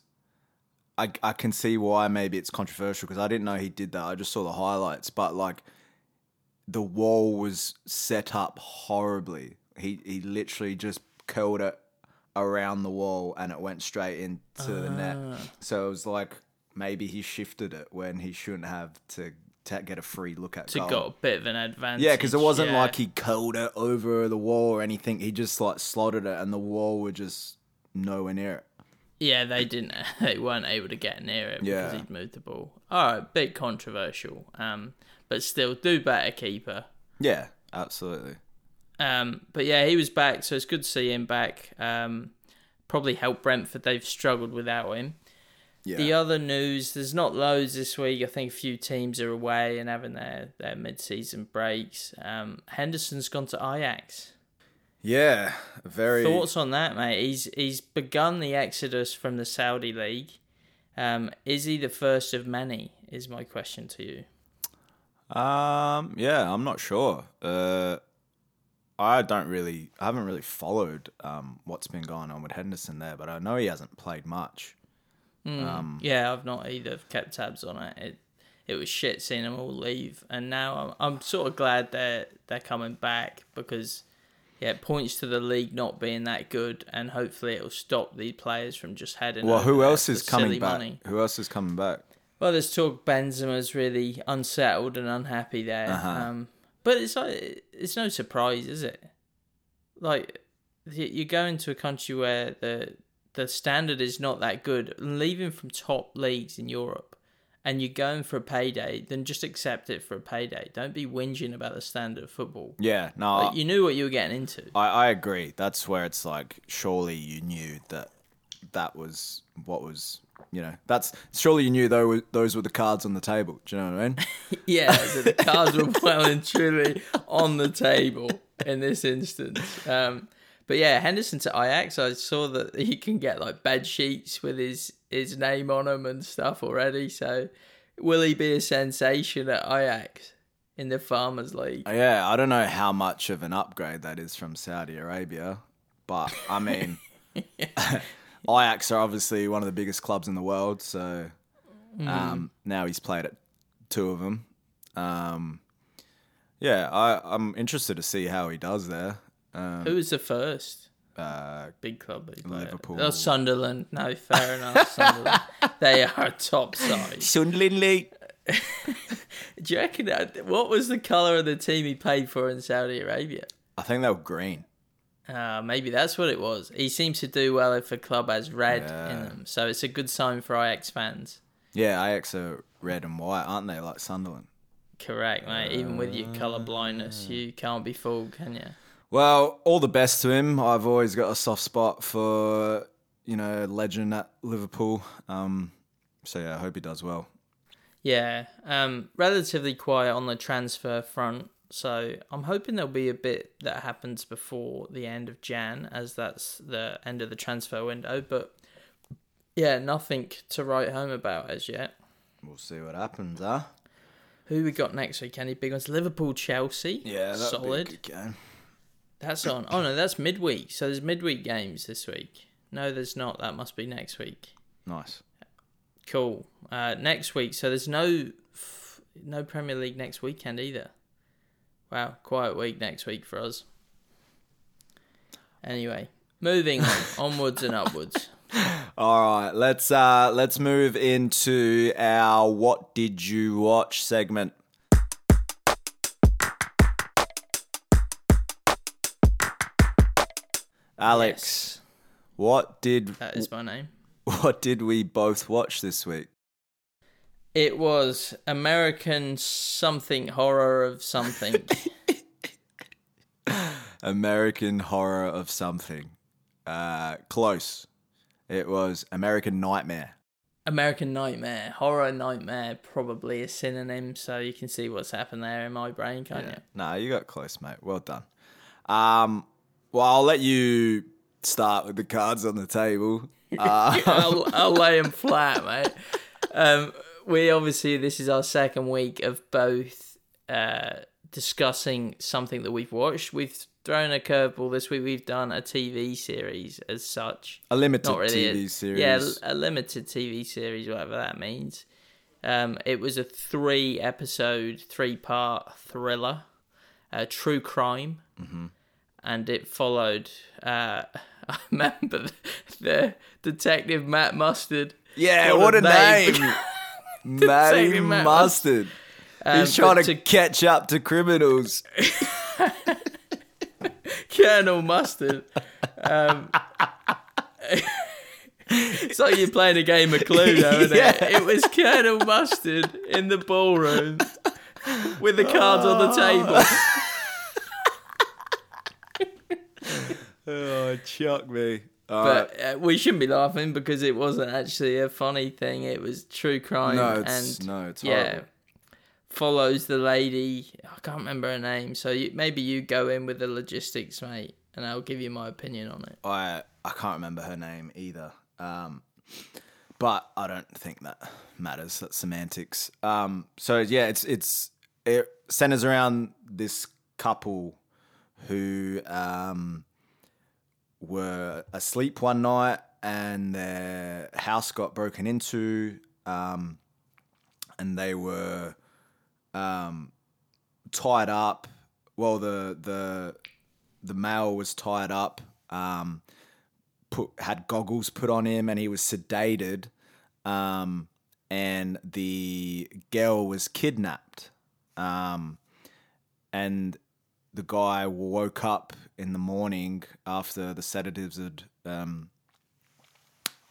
S1: I I can see why maybe it's controversial because I didn't know he did that. I just saw the highlights, but like, the wall was set up horribly. He he literally just curled it around the wall and it went straight into the net. So it was like maybe he shifted it when he shouldn't have to, to get a free look at it.
S2: To
S1: goal.
S2: got a bit of an advantage.
S1: Yeah, because it wasn't
S2: yeah.
S1: like he curled it over the wall or anything. He just like slotted it, and the wall were just nowhere near it.
S2: Yeah, they didn't. They weren't able to get near it because
S1: Yeah.
S2: he'd moved the ball. All right, bit controversial. Um, but still, do better, keeper.
S1: Yeah, absolutely.
S2: Um, but yeah, he was back, so it's good to see him back. Um, probably helped Brentford. They've struggled without him.
S1: Yeah,
S2: The other news, there's not loads this week. I think a few teams are away and having their, their mid season breaks. Um, Henderson's gone to Ajax.
S1: yeah. Very.
S2: Thoughts on that, mate? He's he's begun the exodus from the Saudi league. Um, is he the first of many? Is my question to you.
S1: Um. Yeah, I'm not sure. Uh, I don't really. I haven't really followed um what's been going on with Henderson there, but I know he hasn't played much. Um,
S2: Yeah, I've not either kept tabs on it. It it was shit seeing them all leave, and now I'm I'm sort of glad they're they're coming back because yeah, it points to the league not being that good, and hopefully it'll stop these players from just heading.
S1: Well, who else is coming back?
S2: money.
S1: Who else is coming back?
S2: Well, there's talk Benzema's really unsettled and unhappy there.
S1: Uh-huh.
S2: Um, but it's like it's no surprise, is it? Like you go into a country where the the standard is not that good, leaving from top leagues in Europe, and you're going for a payday, then just accept it for a payday. Don't be whinging about the standard of football.
S1: Yeah, no,
S2: Like, you knew what you were getting into.
S1: I, I agree. That's where it's like, surely you knew that that was what was, you know, that's surely you knew those those were the cards on the table. Do you know what I mean?
S2: Yeah, so the cards were well and truly on the table in this instance. Um, but yeah, Henderson to Ajax, I saw that he can get like bed sheets with his his name on them and stuff already. So will he be a sensation at Ajax in the Farmers League?
S1: yeah, I don't know how much of an upgrade that is from Saudi Arabia, but I mean, Ajax are obviously one of the biggest clubs in the world. So um, now he's played at two of them. Um, yeah, I, I'm interested to see how he does there. Um,
S2: Who was the first
S1: uh,
S2: big club? he played at?
S1: Liverpool.
S2: Oh, Sunderland. No, fair enough. Sunderland. they are a top side.
S1: Sunderland League.
S2: Do you reckon that, what was the colour of the team he played for in Saudi Arabia?
S1: I think they were green.
S2: Uh, maybe that's what it was. He seems to do well if a club has red in them, so it's a good sign for Ajax fans.
S1: Yeah, Ajax are red and white, aren't they? Like Sunderland.
S2: Correct, mate. Even with your colour blindness, you can't be fooled, can you?
S1: Well, all the best to him. I've always got a soft spot for you know legend at Liverpool. Um, so yeah, I hope he does well.
S2: Yeah, um, relatively quiet on the transfer front. So I'm hoping there'll be a bit that happens before the end of Jan, as that's the end of the transfer window. But yeah, nothing to write home about as yet.
S1: We'll see what happens, huh?
S2: Who we got next week? Any big ones? Liverpool, Chelsea.
S1: Yeah,
S2: solid.
S1: Be a good game.
S2: That's on. Oh no, that's midweek. So there's midweek games this week. No, there's not. That must be next week.
S1: Nice.
S2: Cool. Uh, next week. So there's no f- no Premier League next weekend either. Wow, quiet week next week for us. Anyway, moving on, onwards and upwards.
S1: All right, let's uh let's move into our what did you watch segment. Alex, what did
S2: That is my name.
S1: what did we both watch this week?
S2: It was American something horror of something.
S1: American Horror of Something. Uh, close. It was American Nightmare.
S2: American Nightmare, horror nightmare, probably a synonym. So you can see what's happened there in my brain, can't you?
S1: Nah, you got close, mate. Well done. Um, well, I'll let you start with the cards on the table. Uh,
S2: I'll, I'll lay them flat, mate. Um, we obviously this is our second week of both uh, discussing something that we've watched. We've thrown a curveball this week. We've done a TV series as such,
S1: a limited
S2: really
S1: TV
S2: a,
S1: series.
S2: Yeah, a limited TV series, whatever that means. Um, it was a three episode, three part thriller, uh, true crime,
S1: Mm-hmm.
S2: and it followed. Uh, I remember the detective Matt Mustard.
S1: yeah,
S2: What
S1: what,
S2: a
S1: a
S2: name.
S1: name. Matty Mustard.
S2: Um,
S1: He's trying
S2: but
S1: to, catch up to criminals.
S2: Colonel Mustard. Um, it's like you're playing a game of Clue, though, isn't it? It was Colonel Mustard in the ballroom with the cards on the table.
S1: oh, chuck me.
S2: But uh, we shouldn't be laughing because it wasn't actually a funny thing. It was true crime.
S1: No, it's-
S2: and
S1: no, it's
S2: yeah,
S1: horrible.
S2: follows the lady. I can't remember her name. So you, maybe you go in with the logistics, mate, and I'll give you my opinion on it.
S1: I I can't remember her name either. Um, but I don't think that matters. That's semantics. Um, so yeah, it's it's it centers around this couple who um, were asleep one night and their house got broken into, um, and they were um, tied up. Well, the the the male was tied up. Um, put had goggles put on him, and he was sedated. Um, and the girl was kidnapped. Um, and the guy woke up in the morning after the sedatives had um,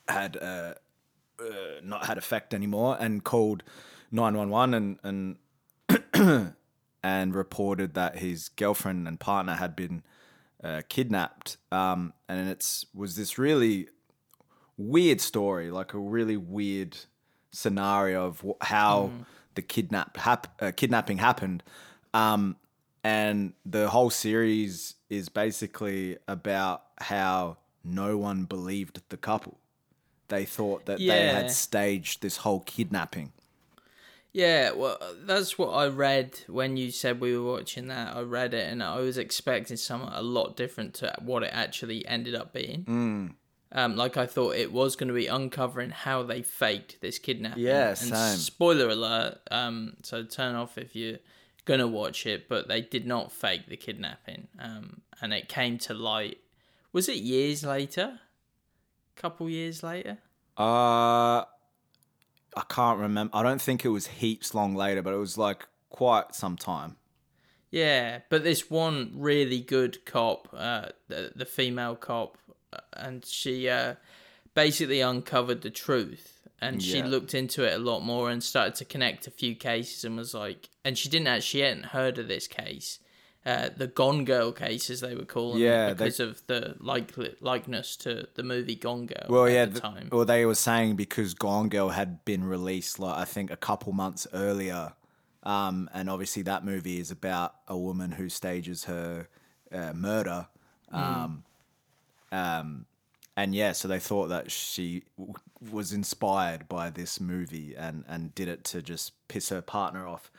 S1: had uh, uh, not had effect anymore, and called nine one one and and and reported that his girlfriend and partner had been uh, kidnapped. Um, and it's was this really weird story, like a really weird scenario of how the kidnap hap- uh, kidnapping happened. Um, and the whole series is basically about how no one believed the couple. They thought that they had staged this whole kidnapping.
S2: Yeah, well, that's what I read when you said we were watching that. I read it and I was expecting something a lot different to what it actually ended up being.
S1: Mm.
S2: Um, like I thought it was going to be uncovering how they faked this kidnapping.
S1: Yeah,
S2: and
S1: same.
S2: Spoiler alert. Um, so turn off if you're gonna watch it. But they did not fake the kidnapping. Um, and it came to light. Was it years later? A Couple years later.
S1: Uh, I can't remember. I don't think it was heaps long later, but it was like quite some time.
S2: Yeah, but this one really good cop, uh, the, the female cop, uh, and she uh, basically uncovered the truth. And she
S1: Yeah.
S2: looked into it a lot more and started to connect a few cases and was like, and she didn't actually she hadn't heard of this case, uh, the Gone Girl case as they were calling
S1: Yeah,
S2: it
S1: they-
S2: because of the like likeness to the movie Gone Girl.
S1: Well,
S2: at
S1: yeah.
S2: the
S1: th-
S2: time.
S1: well, they were saying because Gone Girl had been released, like I think a couple months earlier, um, and obviously that movie is about a woman who stages her uh, murder. Um, um, and yeah, so they thought that she w- was inspired by this movie and and did it to just piss her partner off.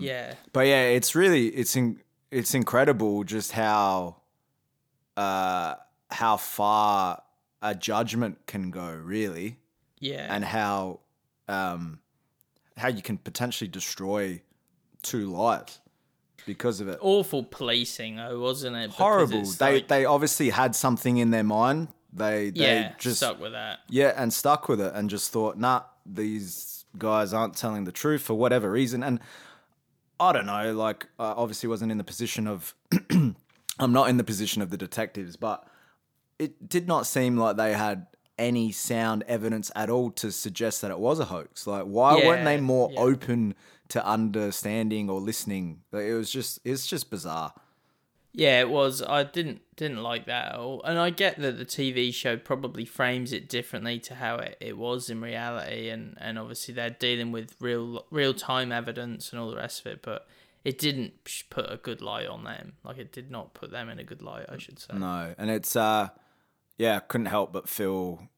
S2: yeah,
S1: But yeah, it's really it's in, it's incredible just how uh how far a judgment can go really.
S2: Yeah,
S1: and how um how you can potentially destroy two lives because of it.
S2: awful policing though, wasn't it? Because
S1: Horrible. They
S2: like-
S1: they obviously had something in their mind. They they
S2: yeah,
S1: just
S2: stuck with that.
S1: yeah, and stuck with it and just thought, nah, these guys aren't telling the truth for whatever reason. And I don't know, like, I obviously wasn't in the position of, I'm not in the position of the detectives, but it did not seem like they had any sound evidence at all to suggest that it was a hoax. Like, why weren't they more
S2: yeah.
S1: open to understanding or listening? Like, it was just, it's just bizarre.
S2: Yeah, it was. I didn't didn't like that at all, and I get that the TV show probably frames it differently to how it, it was in reality, and, and obviously they're dealing with real real time evidence and all the rest of it, but it didn't put a good light on them. Like it did not put them in a good light, I should say.
S1: No, and it's uh, yeah, couldn't help but feel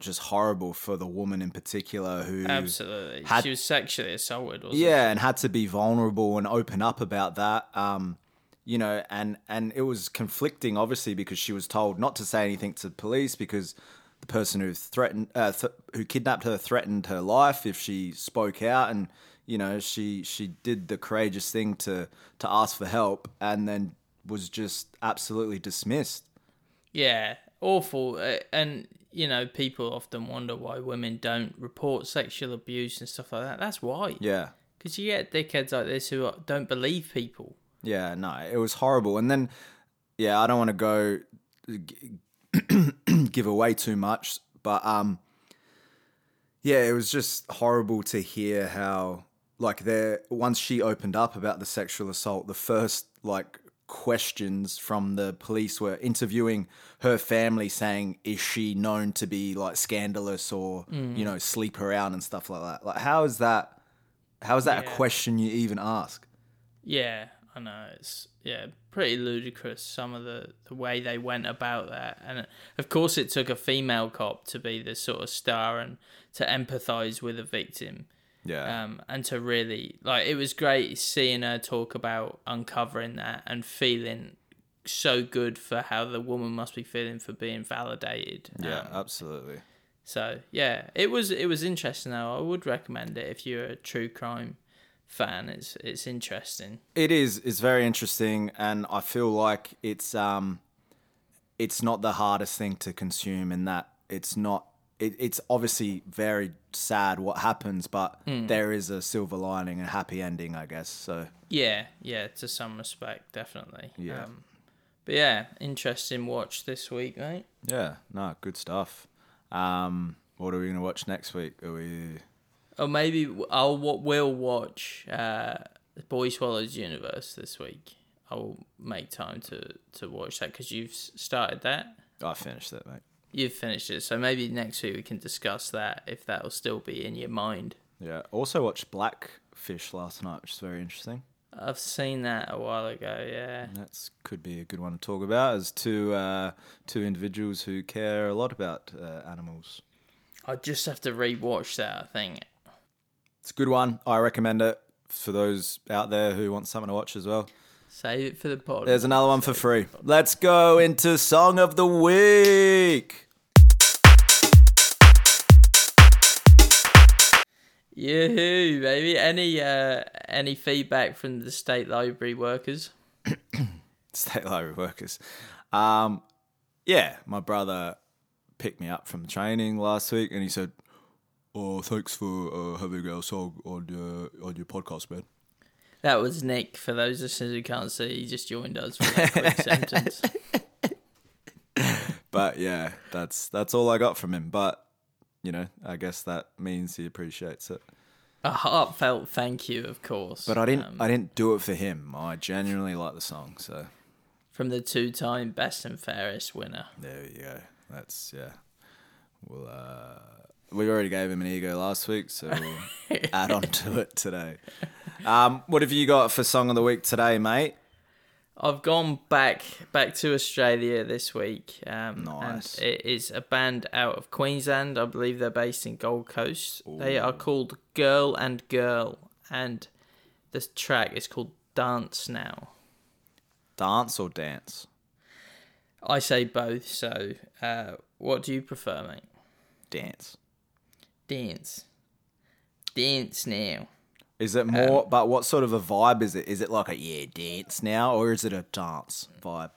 S1: just horrible for the woman in particular who
S2: Absolutely,
S1: Had-
S2: she was sexually assaulted. Wasn't
S1: yeah, and had to be vulnerable and open up about that. Um, you know, and and it was conflicting, obviously, because she was told not to say anything to the police because the person who threatened, uh, th- who kidnapped her, threatened her life if she spoke out, and you know, she she did the courageous thing to to ask for help, and then was just absolutely dismissed.
S2: Yeah, awful. Uh, and you know, people often wonder why women don't report sexual abuse and stuff like that. That's why.
S1: Yeah.
S2: Because you get dickheads like this who don't believe people.
S1: Yeah, no, it was horrible. And then, yeah, I don't want to go give away too much, but um, yeah, it was just horrible to hear how like there once she opened up about the sexual assault, the first like questions from the police were interviewing her family saying is she known to be like scandalous or mm. you know sleep around and stuff like that like how is that how is that a question you even ask
S2: Yeah, I know. It's yeah, pretty ludicrous some of the the way they went about that. And of course it took a female cop to be the sort of star and to empathize with a victim.
S1: Yeah
S2: Um, and to really like it was great seeing her talk about uncovering that and feeling so good for how the woman must be feeling for being validated.
S1: Yeah,
S2: Um,
S1: absolutely.
S2: So yeah, it was it was interesting though. I would recommend it if you're a true crime fan. It's it's interesting.
S1: It is. It's very interesting, and I feel like it's um, it's not the hardest thing to consume, in that it's not. It, it's obviously very sad what happens, but there is a silver lining, a happy ending, I guess. So
S2: Yeah, yeah, to some respect, definitely.
S1: Yeah.
S2: Um, but yeah, interesting watch this week, mate.
S1: yeah, no, good stuff. Um, what are we gonna watch next week? Are we?
S2: Or maybe I'll what will watch uh, Boy Swallows Universe this week. I will make time to to watch that because you've started that.
S1: I finished that, mate.
S2: You've finished it, so maybe next week we can discuss that if that'll still be in your mind.
S1: Yeah. Also watched Blackfish last night, which is very interesting.
S2: I've seen that a while ago. Yeah,
S1: That could be a good one to talk about as two uh, two individuals who care a lot about uh, animals.
S2: I just have to rewatch that. I think.
S1: It's a good one. I recommend it for those out there who want something to watch as well.
S2: Save it for the pod.
S1: There's another one for free. Let's go into song of the week.
S2: Yoo-hoo, baby. Any uh any feedback from the state library workers?
S1: State library workers. Um, yeah, my brother picked me up from training last week, and he said, "Oh, thanks for uh, having our song on your on your podcast, man."
S2: That was Nick. For those listeners who can't see, he just joined us for that quick sentence.
S1: But yeah, that's that's all I got from him. But you know, I guess that means he appreciates it.
S2: A heartfelt thank you, of course.
S1: But I didn't
S2: um,
S1: I didn't do it for him. I genuinely like the song, so
S2: from the two-time best and fairest winner.
S1: there you go. That's yeah. We'll uh we already gave him an ego last week, so we'll add on to it today. Um, what have you got for song of the week today, mate?
S2: I've gone back back to Australia this week. Um,
S1: Nice.
S2: And it is a band out of Queensland. I believe they're based in Gold Coast. They are called Girl and Girl, and this track is called Dance Now.
S1: Dance or dance?
S2: I say both. So, uh, what do you prefer, mate?
S1: Dance.
S2: Dance. Dance now.
S1: Is it more? but what sort of a vibe is it? Is it like a yeah dance now, or is it a dance vibe?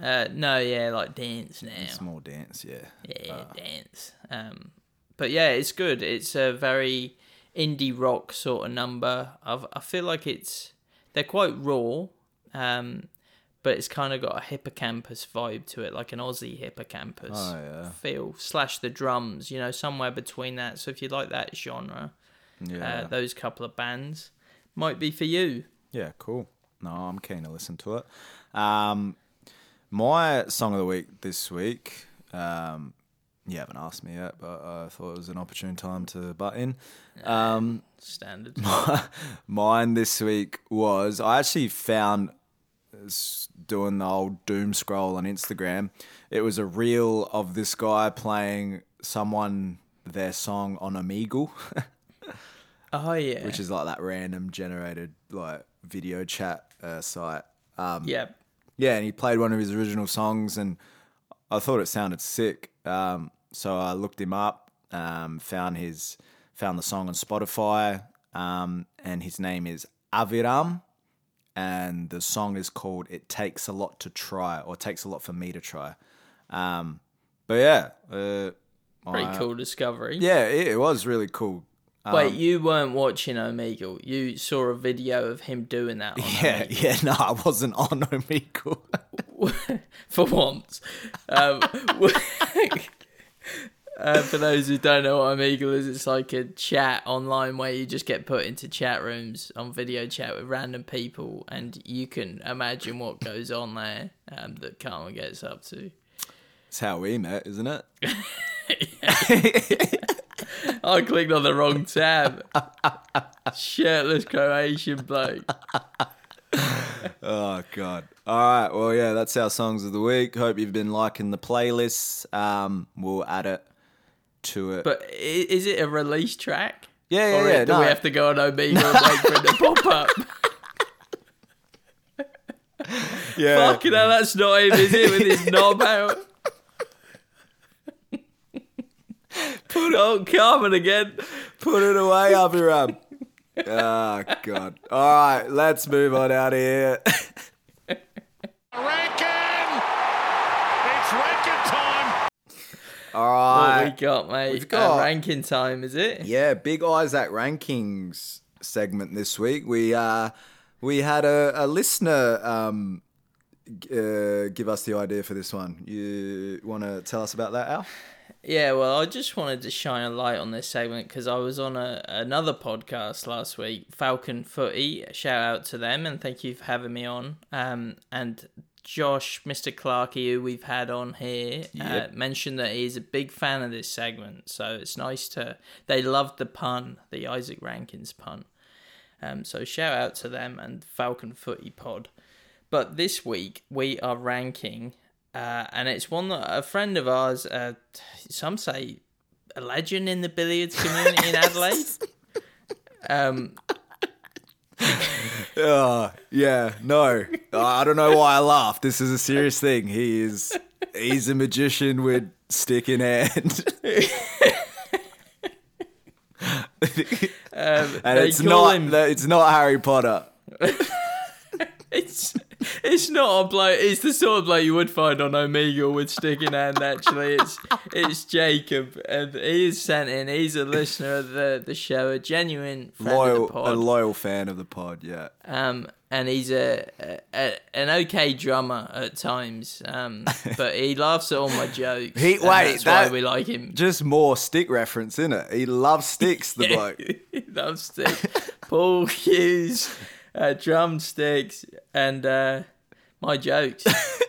S2: Uh, no, yeah, like dance now.
S1: It's more dance, yeah.
S2: Yeah, dance. Um, but yeah, it's good. It's a very indie rock sort of number. I've, I feel like it's they're quite raw, um, but it's kind of got a Hippo Campus vibe to it, like an Aussie Hippo Campus
S1: Oh, yeah.
S2: feel. Slash the drums, you know, somewhere between that. So if you like that genre,
S1: Yeah,
S2: uh, those couple of bands might be for you.
S1: yeah, cool. No, I'm keen to listen to it. Um, my song of the week this week. Um, you haven't asked me yet, but I thought it was an opportune time to butt in. Um,
S2: Standard.
S1: mine this week was I actually found doing the old doom scroll on Instagram. It was a reel of this guy playing someone their song on Omegle,
S2: oh yeah.
S1: which is like that random generated like video chat uh, site. Um,
S2: yeah.
S1: yeah, and he played one of his original songs, and I thought it sounded sick. Um, so I looked him up, um, found his found the song on Spotify, um, and his name is Aviram, and the song is called "It Takes a Lot to Try" or "Takes a Lot for Me to Try." Um, but yeah, uh,
S2: Pretty
S1: I-
S2: cool discovery.
S1: Yeah, it, it was really cool. Um,
S2: Wait, you weren't watching Omegle. You saw a video of him doing that
S1: yeah, yeah, no, I wasn't on Omegle.
S2: Omegle for once. Um, uh, for those who don't know what Omegle is, it's like a chat online where you just get put into chat rooms on video chat with random people, and you can imagine what goes on there um, that Carmen gets up to.
S1: It's how we met, isn't it?
S2: I clicked on the wrong tab. Shirtless Croatian bloke.
S1: Oh god. All right. Well, yeah, that's our songs of the week. Hope you've been liking the playlists. Um, we'll add it to it.
S2: But i- is it a release track?
S1: yeah, yeah,
S2: or
S1: yeah.
S2: do
S1: no.
S2: we have to go on Omegle and wait for it to pop up?
S1: yeah.
S2: Fucking hell, that's not him, is it? With his knob out. Put on Carmen again.
S1: Put it away, Abiram. oh god. All right, let's move on out of here.
S6: Rankin! It's Rankin time!
S1: All right.
S2: What
S1: right.
S2: we got, mate?
S1: We've got-
S2: Uh, ranking time, is it?
S1: Yeah, big Isaac rankings segment this week. We uh we had a, a listener um uh, give us the idea for this one. You want to tell us about that, Al?
S2: Yeah, well, I just wanted to shine a light on this segment because I was on a, another podcast last week, Falcon Footy. Shout out to them and thank you for having me on. Um, and Josh, Mr. Clarkey, who we've had on here,
S1: Yep.
S2: uh, mentioned that he's a big fan of this segment. So it's nice to. They loved the pun, the Isaac Rankins pun. Um, so shout out to them and Falcon Footy Pod. But this week we are ranking, uh, and it's one that a friend of ours, uh, some say a legend in the billiards community in Adelaide. Um,
S1: Uh, yeah, no. I don't know why I laughed. This is a serious thing. He is he's a magician with stick in hand. and it's not
S2: him-
S1: it's not Harry Potter.
S2: it's it's not a bloke. It's the sort of bloke you would find on Omegle with stick in hand. Actually, it's it's Jacob, and he is sent in. He's a listener of the the show, a genuine friend of
S1: Loyal,
S2: the
S1: a loyal fan of the pod. Yeah.
S2: um, and he's a, a, a an okay drummer at times. Um, but he laughs at all my jokes.
S1: He-
S2: and
S1: wait,
S2: that's
S1: that-
S2: why we like him.
S1: Just more stick reference in it. He loves sticks. The bloke.
S2: he loves sticks. pool cues, uh, drumsticks, and uh, my jokes.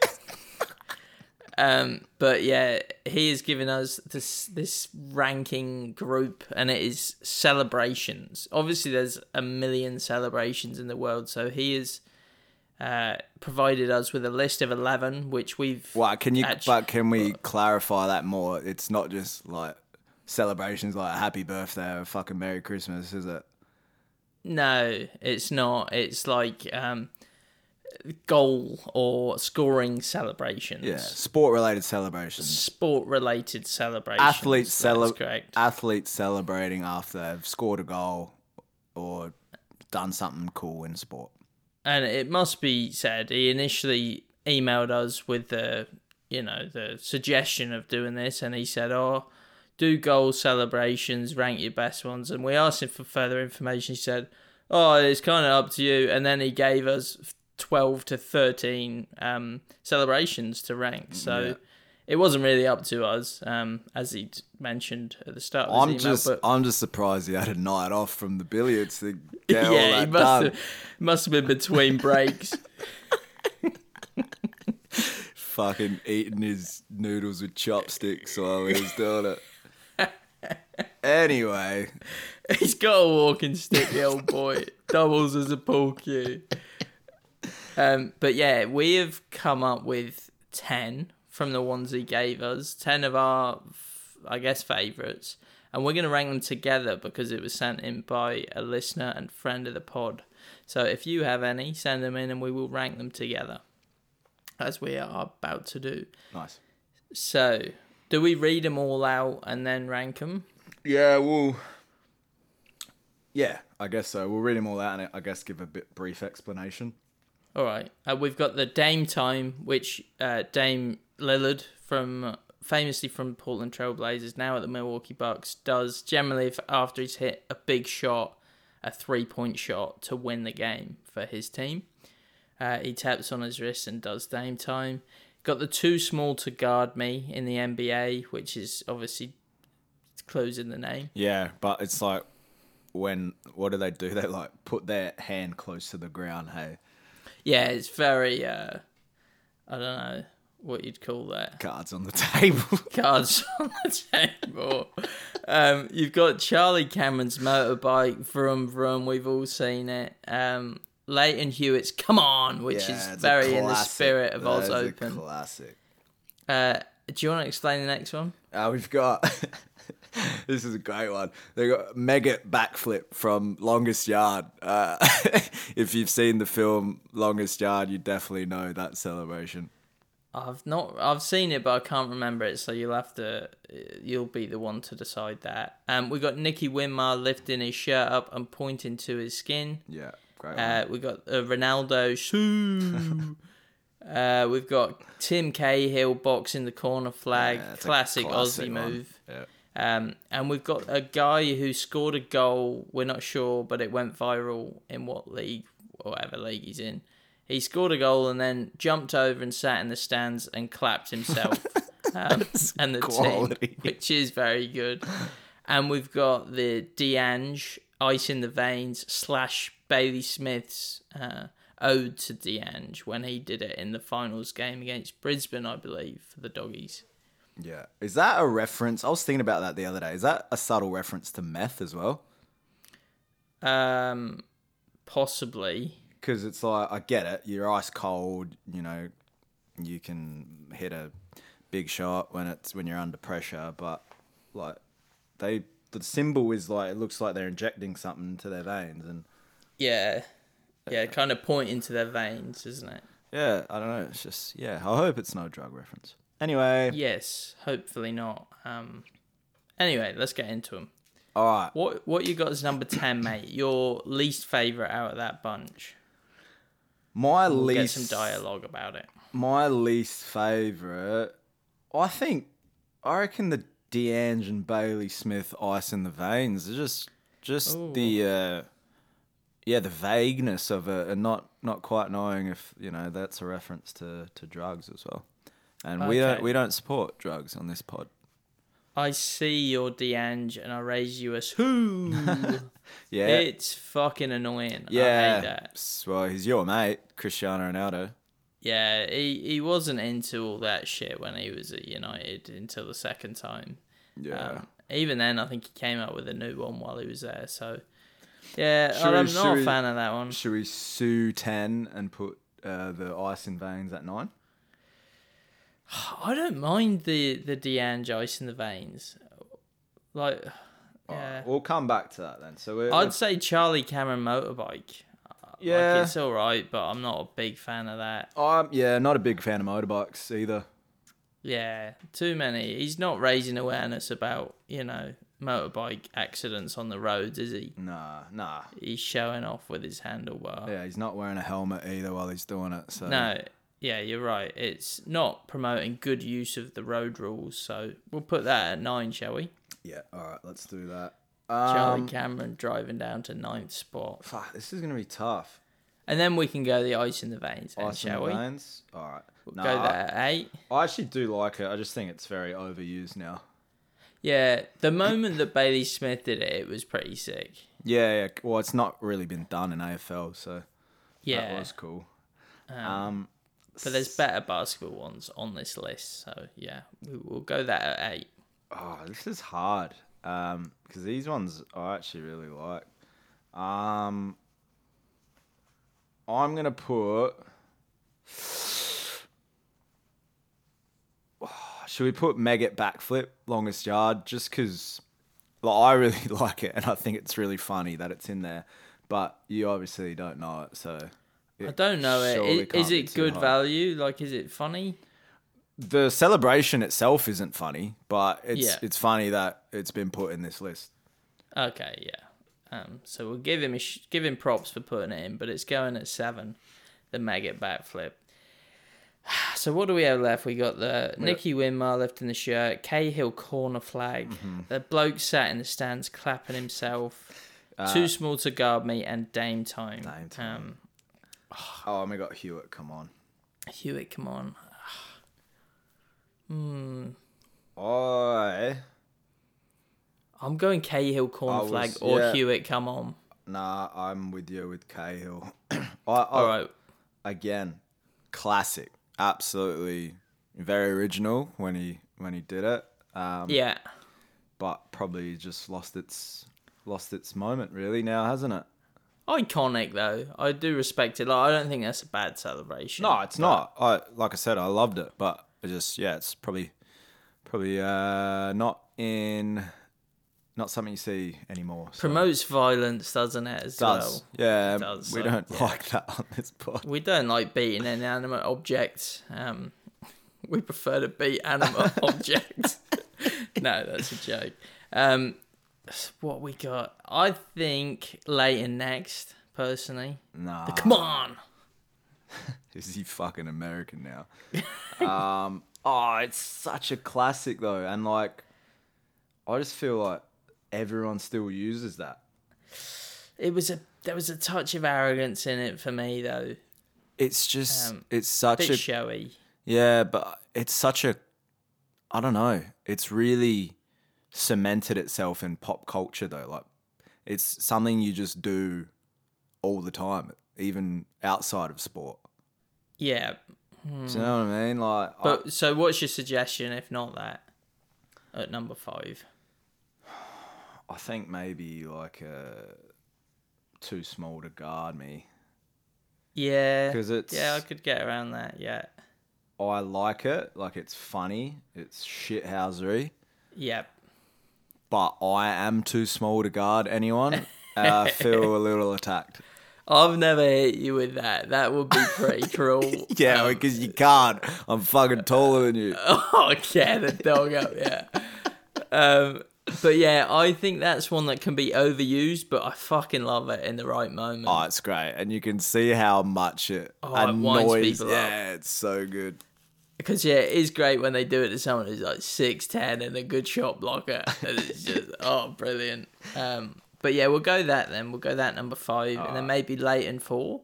S2: um, but yeah, he has given us this this ranking group, and it is celebrations. Obviously, there's a million celebrations in the world, so he has uh, provided us with a list of eleven, which we've.
S1: Well, can you?
S2: Actu-
S1: but can we clarify that more? It's not just like celebrations like a Happy Birthday or fucking Merry Christmas, is it?
S2: No, it's not. It's like um, goal or scoring celebrations.
S1: Yeah, sport related celebrations.
S2: Sport related celebrations.
S1: Athletes
S2: That's
S1: cele-
S2: correct.
S1: Athletes celebrating after they've scored a goal or done something cool in sport.
S2: and it must be said, he initially emailed us with the, you know, the suggestion of doing this, and he said, "Oh, do goal celebrations, rank your best ones." And we asked him for further information. He said, "Oh, it's kind of up to you." And then he gave us twelve to thirteen um, celebrations to rank. So.
S1: Yeah.
S2: It wasn't really up to us, um, as he mentioned at the start
S1: I'm
S2: email.
S1: just,
S2: but
S1: I'm just surprised he had a night off from the billiards to get all
S2: yeah, he must
S1: done.
S2: have, must have been between breaks.
S1: Fucking eating his noodles with chopsticks while he was doing it. Anyway,
S2: He's got a walking stick, the old boy. Doubles as a pool cue. Um, but yeah, we have come up with 10 from the ones he gave us. 10 of our, I guess, favourites. And we're going to rank them together because it was sent in by a listener and friend of the pod. So if you have any, send them in and we will rank them together. As we are about to do.
S1: nice.
S2: So, do we read them all out and then rank them?
S1: Yeah, well, yeah, I guess so. We'll read them all out and I guess give a bit brief explanation.
S2: All right. Uh, we've got the Dame time, which uh, Dame Lillard from famously from Portland Trailblazers, now at the Milwaukee Bucks, does generally after he's hit a big shot, a three point shot to win the game for his team. Uh, he taps on his wrist and does Dame time. Got the too small to guard me in the NBA, which is obviously closing the name.
S1: Yeah, but it's like when what do they do? They like put their hand close to the ground. Hey,
S2: Yeah, it's very. Uh, I don't know what you'd call that.
S1: cards on the table.
S2: cards on the table. Um, you've got Charlie Cameron's motorbike, Vroom Vroom. We've all seen it. Um, Lleyton Hewitt's Come On, which
S1: Yeah,
S2: is very in the spirit of
S1: That
S2: Oz Open.
S1: classic.
S2: Uh, do you want to explain the next one?
S1: Uh, we've got this is a great one. They got Megget backflip from Longest Yard. Uh, if you've seen the film Longest Yard, you definitely know that celebration.
S2: I've not. I've seen it, but I can't remember it. So you'll have to. You'll be the one to decide that. Um, we got Nicky Winmar lifting his shirt up and pointing to his skin.
S1: Yeah, great.
S2: Uh, we got uh, Ronaldo shoo. uh, we've got Tim Cahill boxing the corner flag,
S1: Yeah,
S2: classic,
S1: classic
S2: Aussie
S1: one.
S2: move.
S1: Yeah.
S2: Um, and we've got a guy who scored a goal. We're not sure, but it went viral in what league, whatever league he's in. He scored a goal and then jumped over and sat in the stands and clapped himself um, and the
S1: quality.
S2: team, which is very good. And we've got the Deange Ice in the Veins slash Bailey Smith's uh, ode to Deange when he did it in the finals game against Brisbane, I believe, for the doggies.
S1: Yeah. Is that a reference? I was thinking about that the other day. Is that a subtle reference to meth as well?
S2: Um, possibly.
S1: Because it's like, I get it. You're ice cold, you know, you can hit a big shot when it's when you're under pressure, but like they the symbol is like it looks like they're injecting something into their veins and
S2: Yeah. Yeah, kind of pointing to their veins, isn't it?
S1: yeah, I don't know, it's just yeah, I hope it's no drug reference. Anyway,
S2: Yes, hopefully not. Um anyway, let's get into them.
S1: all right.
S2: What what you got is number 10, mate? Your least favorite out of that bunch?
S1: My
S2: We'll get
S1: least
S2: some dialogue about it.
S1: My least favorite, I think, I reckon the Deange and Bailey Smith ice in the veins. Just, just the, uh, yeah, the vagueness of it, and not not quite knowing if you know that's a reference to to drugs as well. And we don't we don't support drugs on this pod.
S2: I see your Deange and I raise you a who.
S1: Yeah,
S2: It's fucking annoying. I
S1: yeah.
S2: hate that.
S1: Well, he's your mate, Cristiano Ronaldo.
S2: Yeah, he, he wasn't into all that shit when he was at United until the second time.
S1: Yeah.
S2: Um, even then, I think he came up with a new one while he was there. So, yeah,
S1: Should
S2: I'm
S1: we-
S2: not a
S1: we-
S2: fan of that one.
S1: Should we sue ten and put uh, the ice in veins at nine?
S2: I don't mind the the Deange ice in the veins. Like, yeah,
S1: We'll come back to that then. So we're,
S2: I'd say Charlie Cameron motorbike.
S1: yeah.
S2: like, it's all right, but I'm not a big fan of that.
S1: Um, yeah, not a big fan of motorbikes either.
S2: Yeah, too many. He's not raising awareness about you know motorbike accidents on the roads, is he?
S1: Nah, nah.
S2: He's showing off with his handlebar.
S1: Yeah, he's not wearing a helmet either while he's doing it. So
S2: No, yeah, you're right. It's not promoting good use of the road rules, so we'll put that at nine, shall we?
S1: Yeah, all right, let's do that.
S2: Charlie
S1: Um,
S2: Cameron driving down to ninth spot,
S1: fuck, this is gonna be tough.
S2: and then we can go the ice in the veins, then,
S1: Ice in
S2: shall
S1: the
S2: we?
S1: veins. All right. Nah,
S2: Go there at eight.
S1: I actually do like it. I just think it's very overused now.
S2: Yeah, the moment that Bailey Smith did it, it was pretty sick.
S1: Yeah, yeah. Well, it's not really been done in AFL, so
S2: Yeah,
S1: that was cool. Um,
S2: but there's better basketball ones on this list, so yeah, we will go that at eight.
S1: Oh, this is hard. Um, because these ones I actually really like. Um, I'm gonna put. Should we put Megget backflip longest yard? Just because, like, I really like it, and I think it's really funny that it's in there. But you obviously don't know it, so.
S2: I don't know it. Is, is it good
S1: hard.
S2: value? Like, is it funny?
S1: The celebration itself isn't funny, but it's
S2: Yeah.
S1: it's funny that it's been put in this list.
S2: Okay, yeah. Um, so we'll give him a sh- give him props for putting it in, but it's going at seven, the Megget backflip. So what do we have left? We got the Nicky Winmar left in the shirt, Cahill corner flag,
S1: Mm-hmm.
S2: the bloke sat in the stands clapping himself, too small to guard me, and Dame time.
S1: Uh, Dame time.
S2: Um,
S1: Oh, we got Hewitt. Come on.
S2: Hewitt, come on. Hmm.
S1: I
S2: I'm going Cahill corner
S1: was-
S2: flag or
S1: yeah.
S2: Hewitt, come on.
S1: nah, I'm with you with Cahill. I, I,
S2: All right.
S1: Again, classic. Absolutely very original when he when he did it. Um,
S2: Yeah.
S1: but probably just lost its lost its moment really now, hasn't it?
S2: Iconic though. I do respect it. Like I don't think that's a bad celebration.
S1: No, it's not. I like I said, I loved it, but it just yeah, it's probably probably uh, not in not something you see anymore. so-
S2: promotes violence, doesn't it? As
S1: does
S2: well.
S1: yeah?
S2: does,
S1: we
S2: so,
S1: don't
S2: yeah.
S1: like that on this pod.
S2: We don't like beating inanimate objects. Um, we prefer to beat animate objects. no, that's a joke. Um, what we got? I think Lleyton next. Personally,
S1: Nah,
S2: come on.
S1: is he fucking American now? um, oh, it's such a classic though, and like, I just feel like everyone still uses that.
S2: It was a there was a touch of arrogance in it for me though.
S1: It's just,
S2: Um,
S1: it's such
S2: Bit
S1: a
S2: showy.
S1: Yeah, but it's such a I don't know. It's really cemented itself in pop culture though. Like it's something you just do all the time, even outside of sport.
S2: Yeah.
S1: Do you know what I mean? Like I-
S2: But so, what's your suggestion if not that? At number five.
S1: I, think maybe like uh too small to guard me.
S2: Yeah,
S1: because it's-
S2: Yeah, I could get around that. Yeah.
S1: I like it, like it's funny, it's shithousery,
S2: Yep.
S1: But I am too small to guard anyone. and I feel a little attacked.
S2: I've never hit you with that. That would be pretty cruel.
S1: Yeah, because you can't. I'm fucking taller than you.
S2: Oh, get the dog up, yeah. Um, But yeah, I think that's one that can be overused, but I fucking love it in the right moment.
S1: Oh, it's great, and you can see how much it
S2: Oh, it winds
S1: annoys.
S2: people up.
S1: yeah, it's so good.
S2: Because yeah, it is great when they do it to someone who's like six ten and a good shot blocker. And it's just oh, brilliant. Um, but yeah, we'll go that then. We'll go that number five, and then maybe Lleyton four.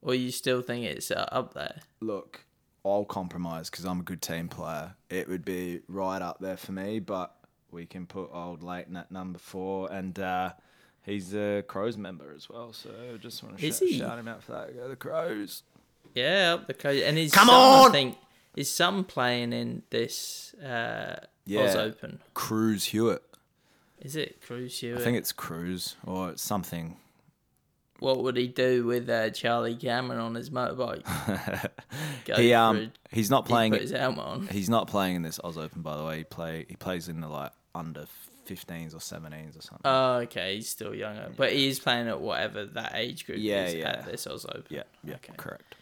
S2: Or you still think it's uh, up there?
S1: Look, I'll compromise because I'm a good team player. It would be right up there for me, but we can put old Lleyton at number four, and uh, he's a Crows member as well. So just want to shout, shout him out for that. Go the Crows.
S2: Yeah, up the coast. And his
S1: Come
S2: son, I think his son playing in this uh, Oz Open.
S1: Cruz Hewitt.
S2: Is it Cruz Hewitt?
S1: I think it's Cruz or something.
S2: What would he do with uh, Charlie Cameron on his motorbike?
S1: He um
S2: it.
S1: he's not
S2: He'd
S1: playing.
S2: put his helmet on.
S1: He's not playing in this Oz Open, by the way. He play he plays in the like under 15s or 17s or something.
S2: Oh, okay, he's still younger, but he is playing at whatever that age group
S1: Yeah,
S2: is
S1: yeah.
S2: at this Oz Open.
S1: yeah, yeah,
S2: okay.
S1: correct.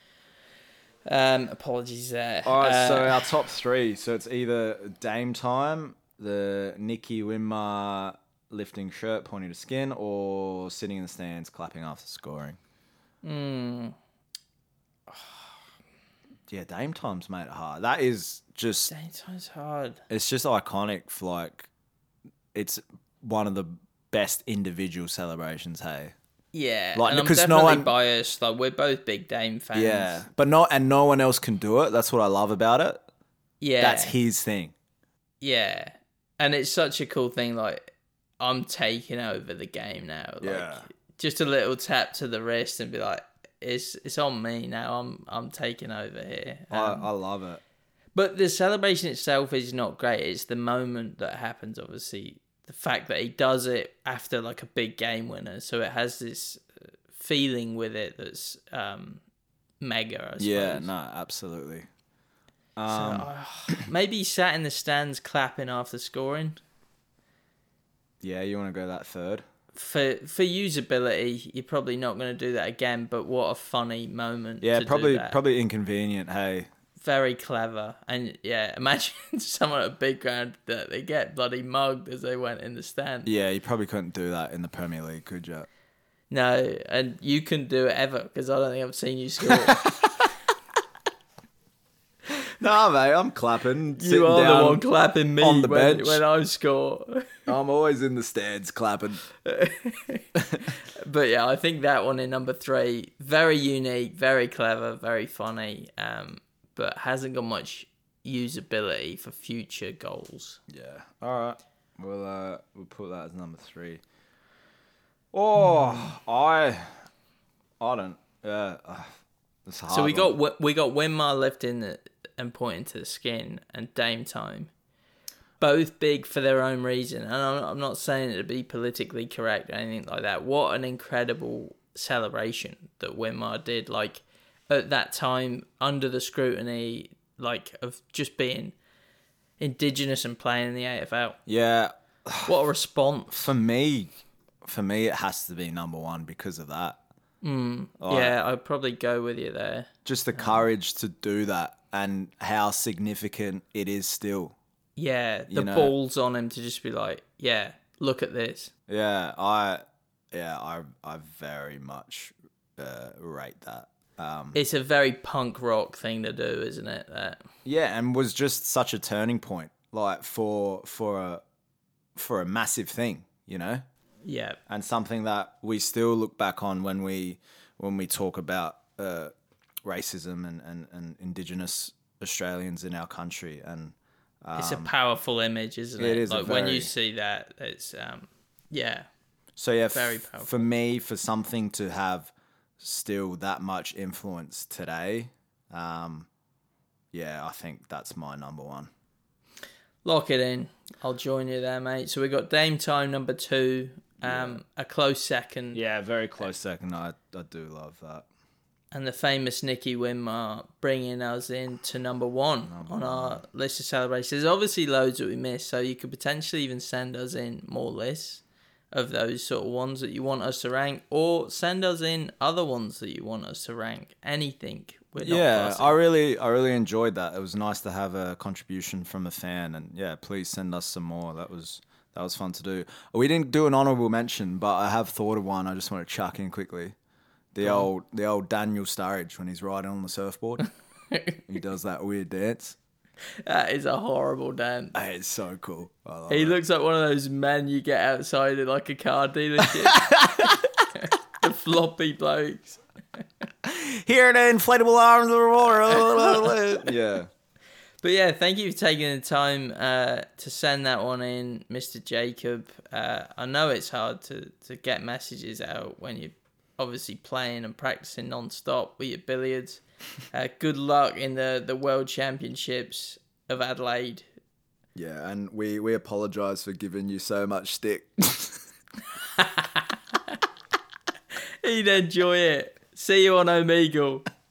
S2: Um, apologies there.
S1: All right,
S2: Uh,
S1: so our top three. So it's either Dame Time, the Nicky Winmar lifting shirt pointing to skin, or sitting in the stands clapping after scoring.
S2: hmm,
S1: Yeah, Dame Time's made it hard. That is just
S2: dang, time's hard.
S1: it's just iconic. for, Like it's one of the best individual celebrations. Hey,
S2: Yeah,
S1: Like,
S2: and
S1: because no one-
S2: biased. Like we're both big Dame fans.
S1: yeah, but no, and no one else can do it. That's what I love about it.
S2: yeah,
S1: That's his thing.
S2: yeah, and it's such a cool thing. Like I'm taking over the game now. Like,
S1: Yeah.
S2: just a little tap to the wrist and be like, it's it's on me now. I'm I'm taking over here. Um,
S1: I, I love it.
S2: But the celebration itself is not great. It's the moment that happens, obviously. The fact that he does it after like a big game winner. So it has this uh, feeling with it that's um, mega, I.
S1: Yeah, no, absolutely.
S2: So,
S1: Um,
S2: uh, maybe he sat in the stands clapping after scoring.
S1: yeah, you want to go that third?
S2: For for usability, you're probably not going to do that again. But what a funny moment!
S1: Yeah, probably probably inconvenient. Hey,
S2: very clever. And yeah, imagine someone at a big ground that they get bloody mugged as they went in the stand.
S1: yeah, you probably couldn't do that in the Premier League, could you?
S2: No, and you couldn't do it ever because I don't think I've seen you score.
S1: Nah, mate, I'm clapping.
S2: you are the one clapping me
S1: on the
S2: when,
S1: bench.
S2: when I score.
S1: I'm always in the stands clapping.
S2: but yeah, I think that one in number three, very unique, very clever, very funny, um, but hasn't got much usability for future goals.
S1: Yeah. All right. We'll uh we'll put that as number three. Oh, I I don't. Yeah. Uh,
S2: So we
S1: hard
S2: got we got Winmar lifting the, and pointing to the skin and Dame Time, both big for their own reason. And I'm, I'm not saying it to be politically correct or anything like that. What an incredible celebration that Winmar did! Like at that time, under the scrutiny, like of just being indigenous and playing in the AFL.
S1: Yeah.
S2: What a response!
S1: For me, for me, it has to be number one because of that. Like,
S2: yeah, I'd probably go with you there.
S1: Just the courage to do that and how significant it is still.
S2: Yeah, the
S1: You know-
S2: balls on him to just be like, yeah, look at this.
S1: Yeah, I yeah, I I very much uh, rate that. Um,
S2: It's a very punk rock thing to do, isn't it? That
S1: yeah, and was just such a turning point, like for for a for a massive thing, you know,
S2: yeah,
S1: and something that we still look back on when we when we talk about uh, racism and, and, and Indigenous Australians in our country, and
S2: it's a powerful image, isn't it?
S1: Um, it is
S2: like when you see that, it's um, yeah,
S1: So yeah,
S2: Very
S1: f-
S2: powerful.
S1: for me, for something to have still that much influence today, um, yeah, I think that's my number one.
S2: lock it in. I'll join you there, mate. So we got Dame Time number two, um, a close second,
S1: Yeah, very close second. I I do love that.
S2: and the famous Nicky Winmar bringing us in to number one on our list of celebrations. There's obviously loads that we missed, so you could potentially even send us in more lists of those sort of ones that you want us to rank, or send us in other ones that you want us to rank. Anything
S1: yeah,
S2: fussy.
S1: I really, I really enjoyed that. It was nice to have a contribution from a fan, and yeah, please send us some more. That was that was fun to do. We didn't do an honourable mention, but I have thought of one. I just want to chuck in quickly. The old, the old Daniel Sturridge when he's riding on the surfboard. he does that weird dance.
S2: that is a horrible dance.
S1: Hey, it's so cool. I love
S2: He
S1: it.
S2: looks like one of those men you get outside of like a car dealership. the floppy blokes.
S1: Here the inflatable arms of the water. yeah.
S2: But yeah, thank you for taking the time uh, to send that one in, Mr. Jacob. Uh, I know it's hard to, to get messages out when you're obviously playing and practicing non-stop with your billiards. Uh, good luck in the, the World Championships of Adelaide.
S1: Yeah, and we we apologise for giving you so much stick.
S2: He'd enjoy it. See you on Omegle.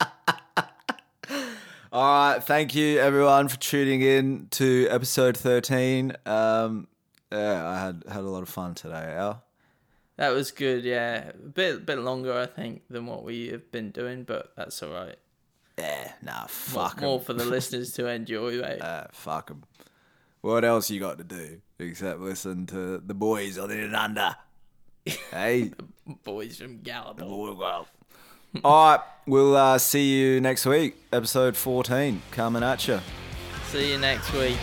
S1: All right, thank you everyone for tuning in to episode thirteen. Um, yeah, I had had a lot of fun today. Al.
S2: That was good, yeah. A bit bit longer, I think, than what we have been doing, but that's all right.
S1: Yeah, nah,
S2: More,
S1: fuck 'em.
S2: more for the listeners to enjoy, mate.
S1: Uh, fuck 'em. What else you got to do except listen to the boys on in and under? hey,
S2: Boys from Gallipoli.
S1: all right, we'll uh, see you next week. Episode fourteen coming at you.
S2: See you next week.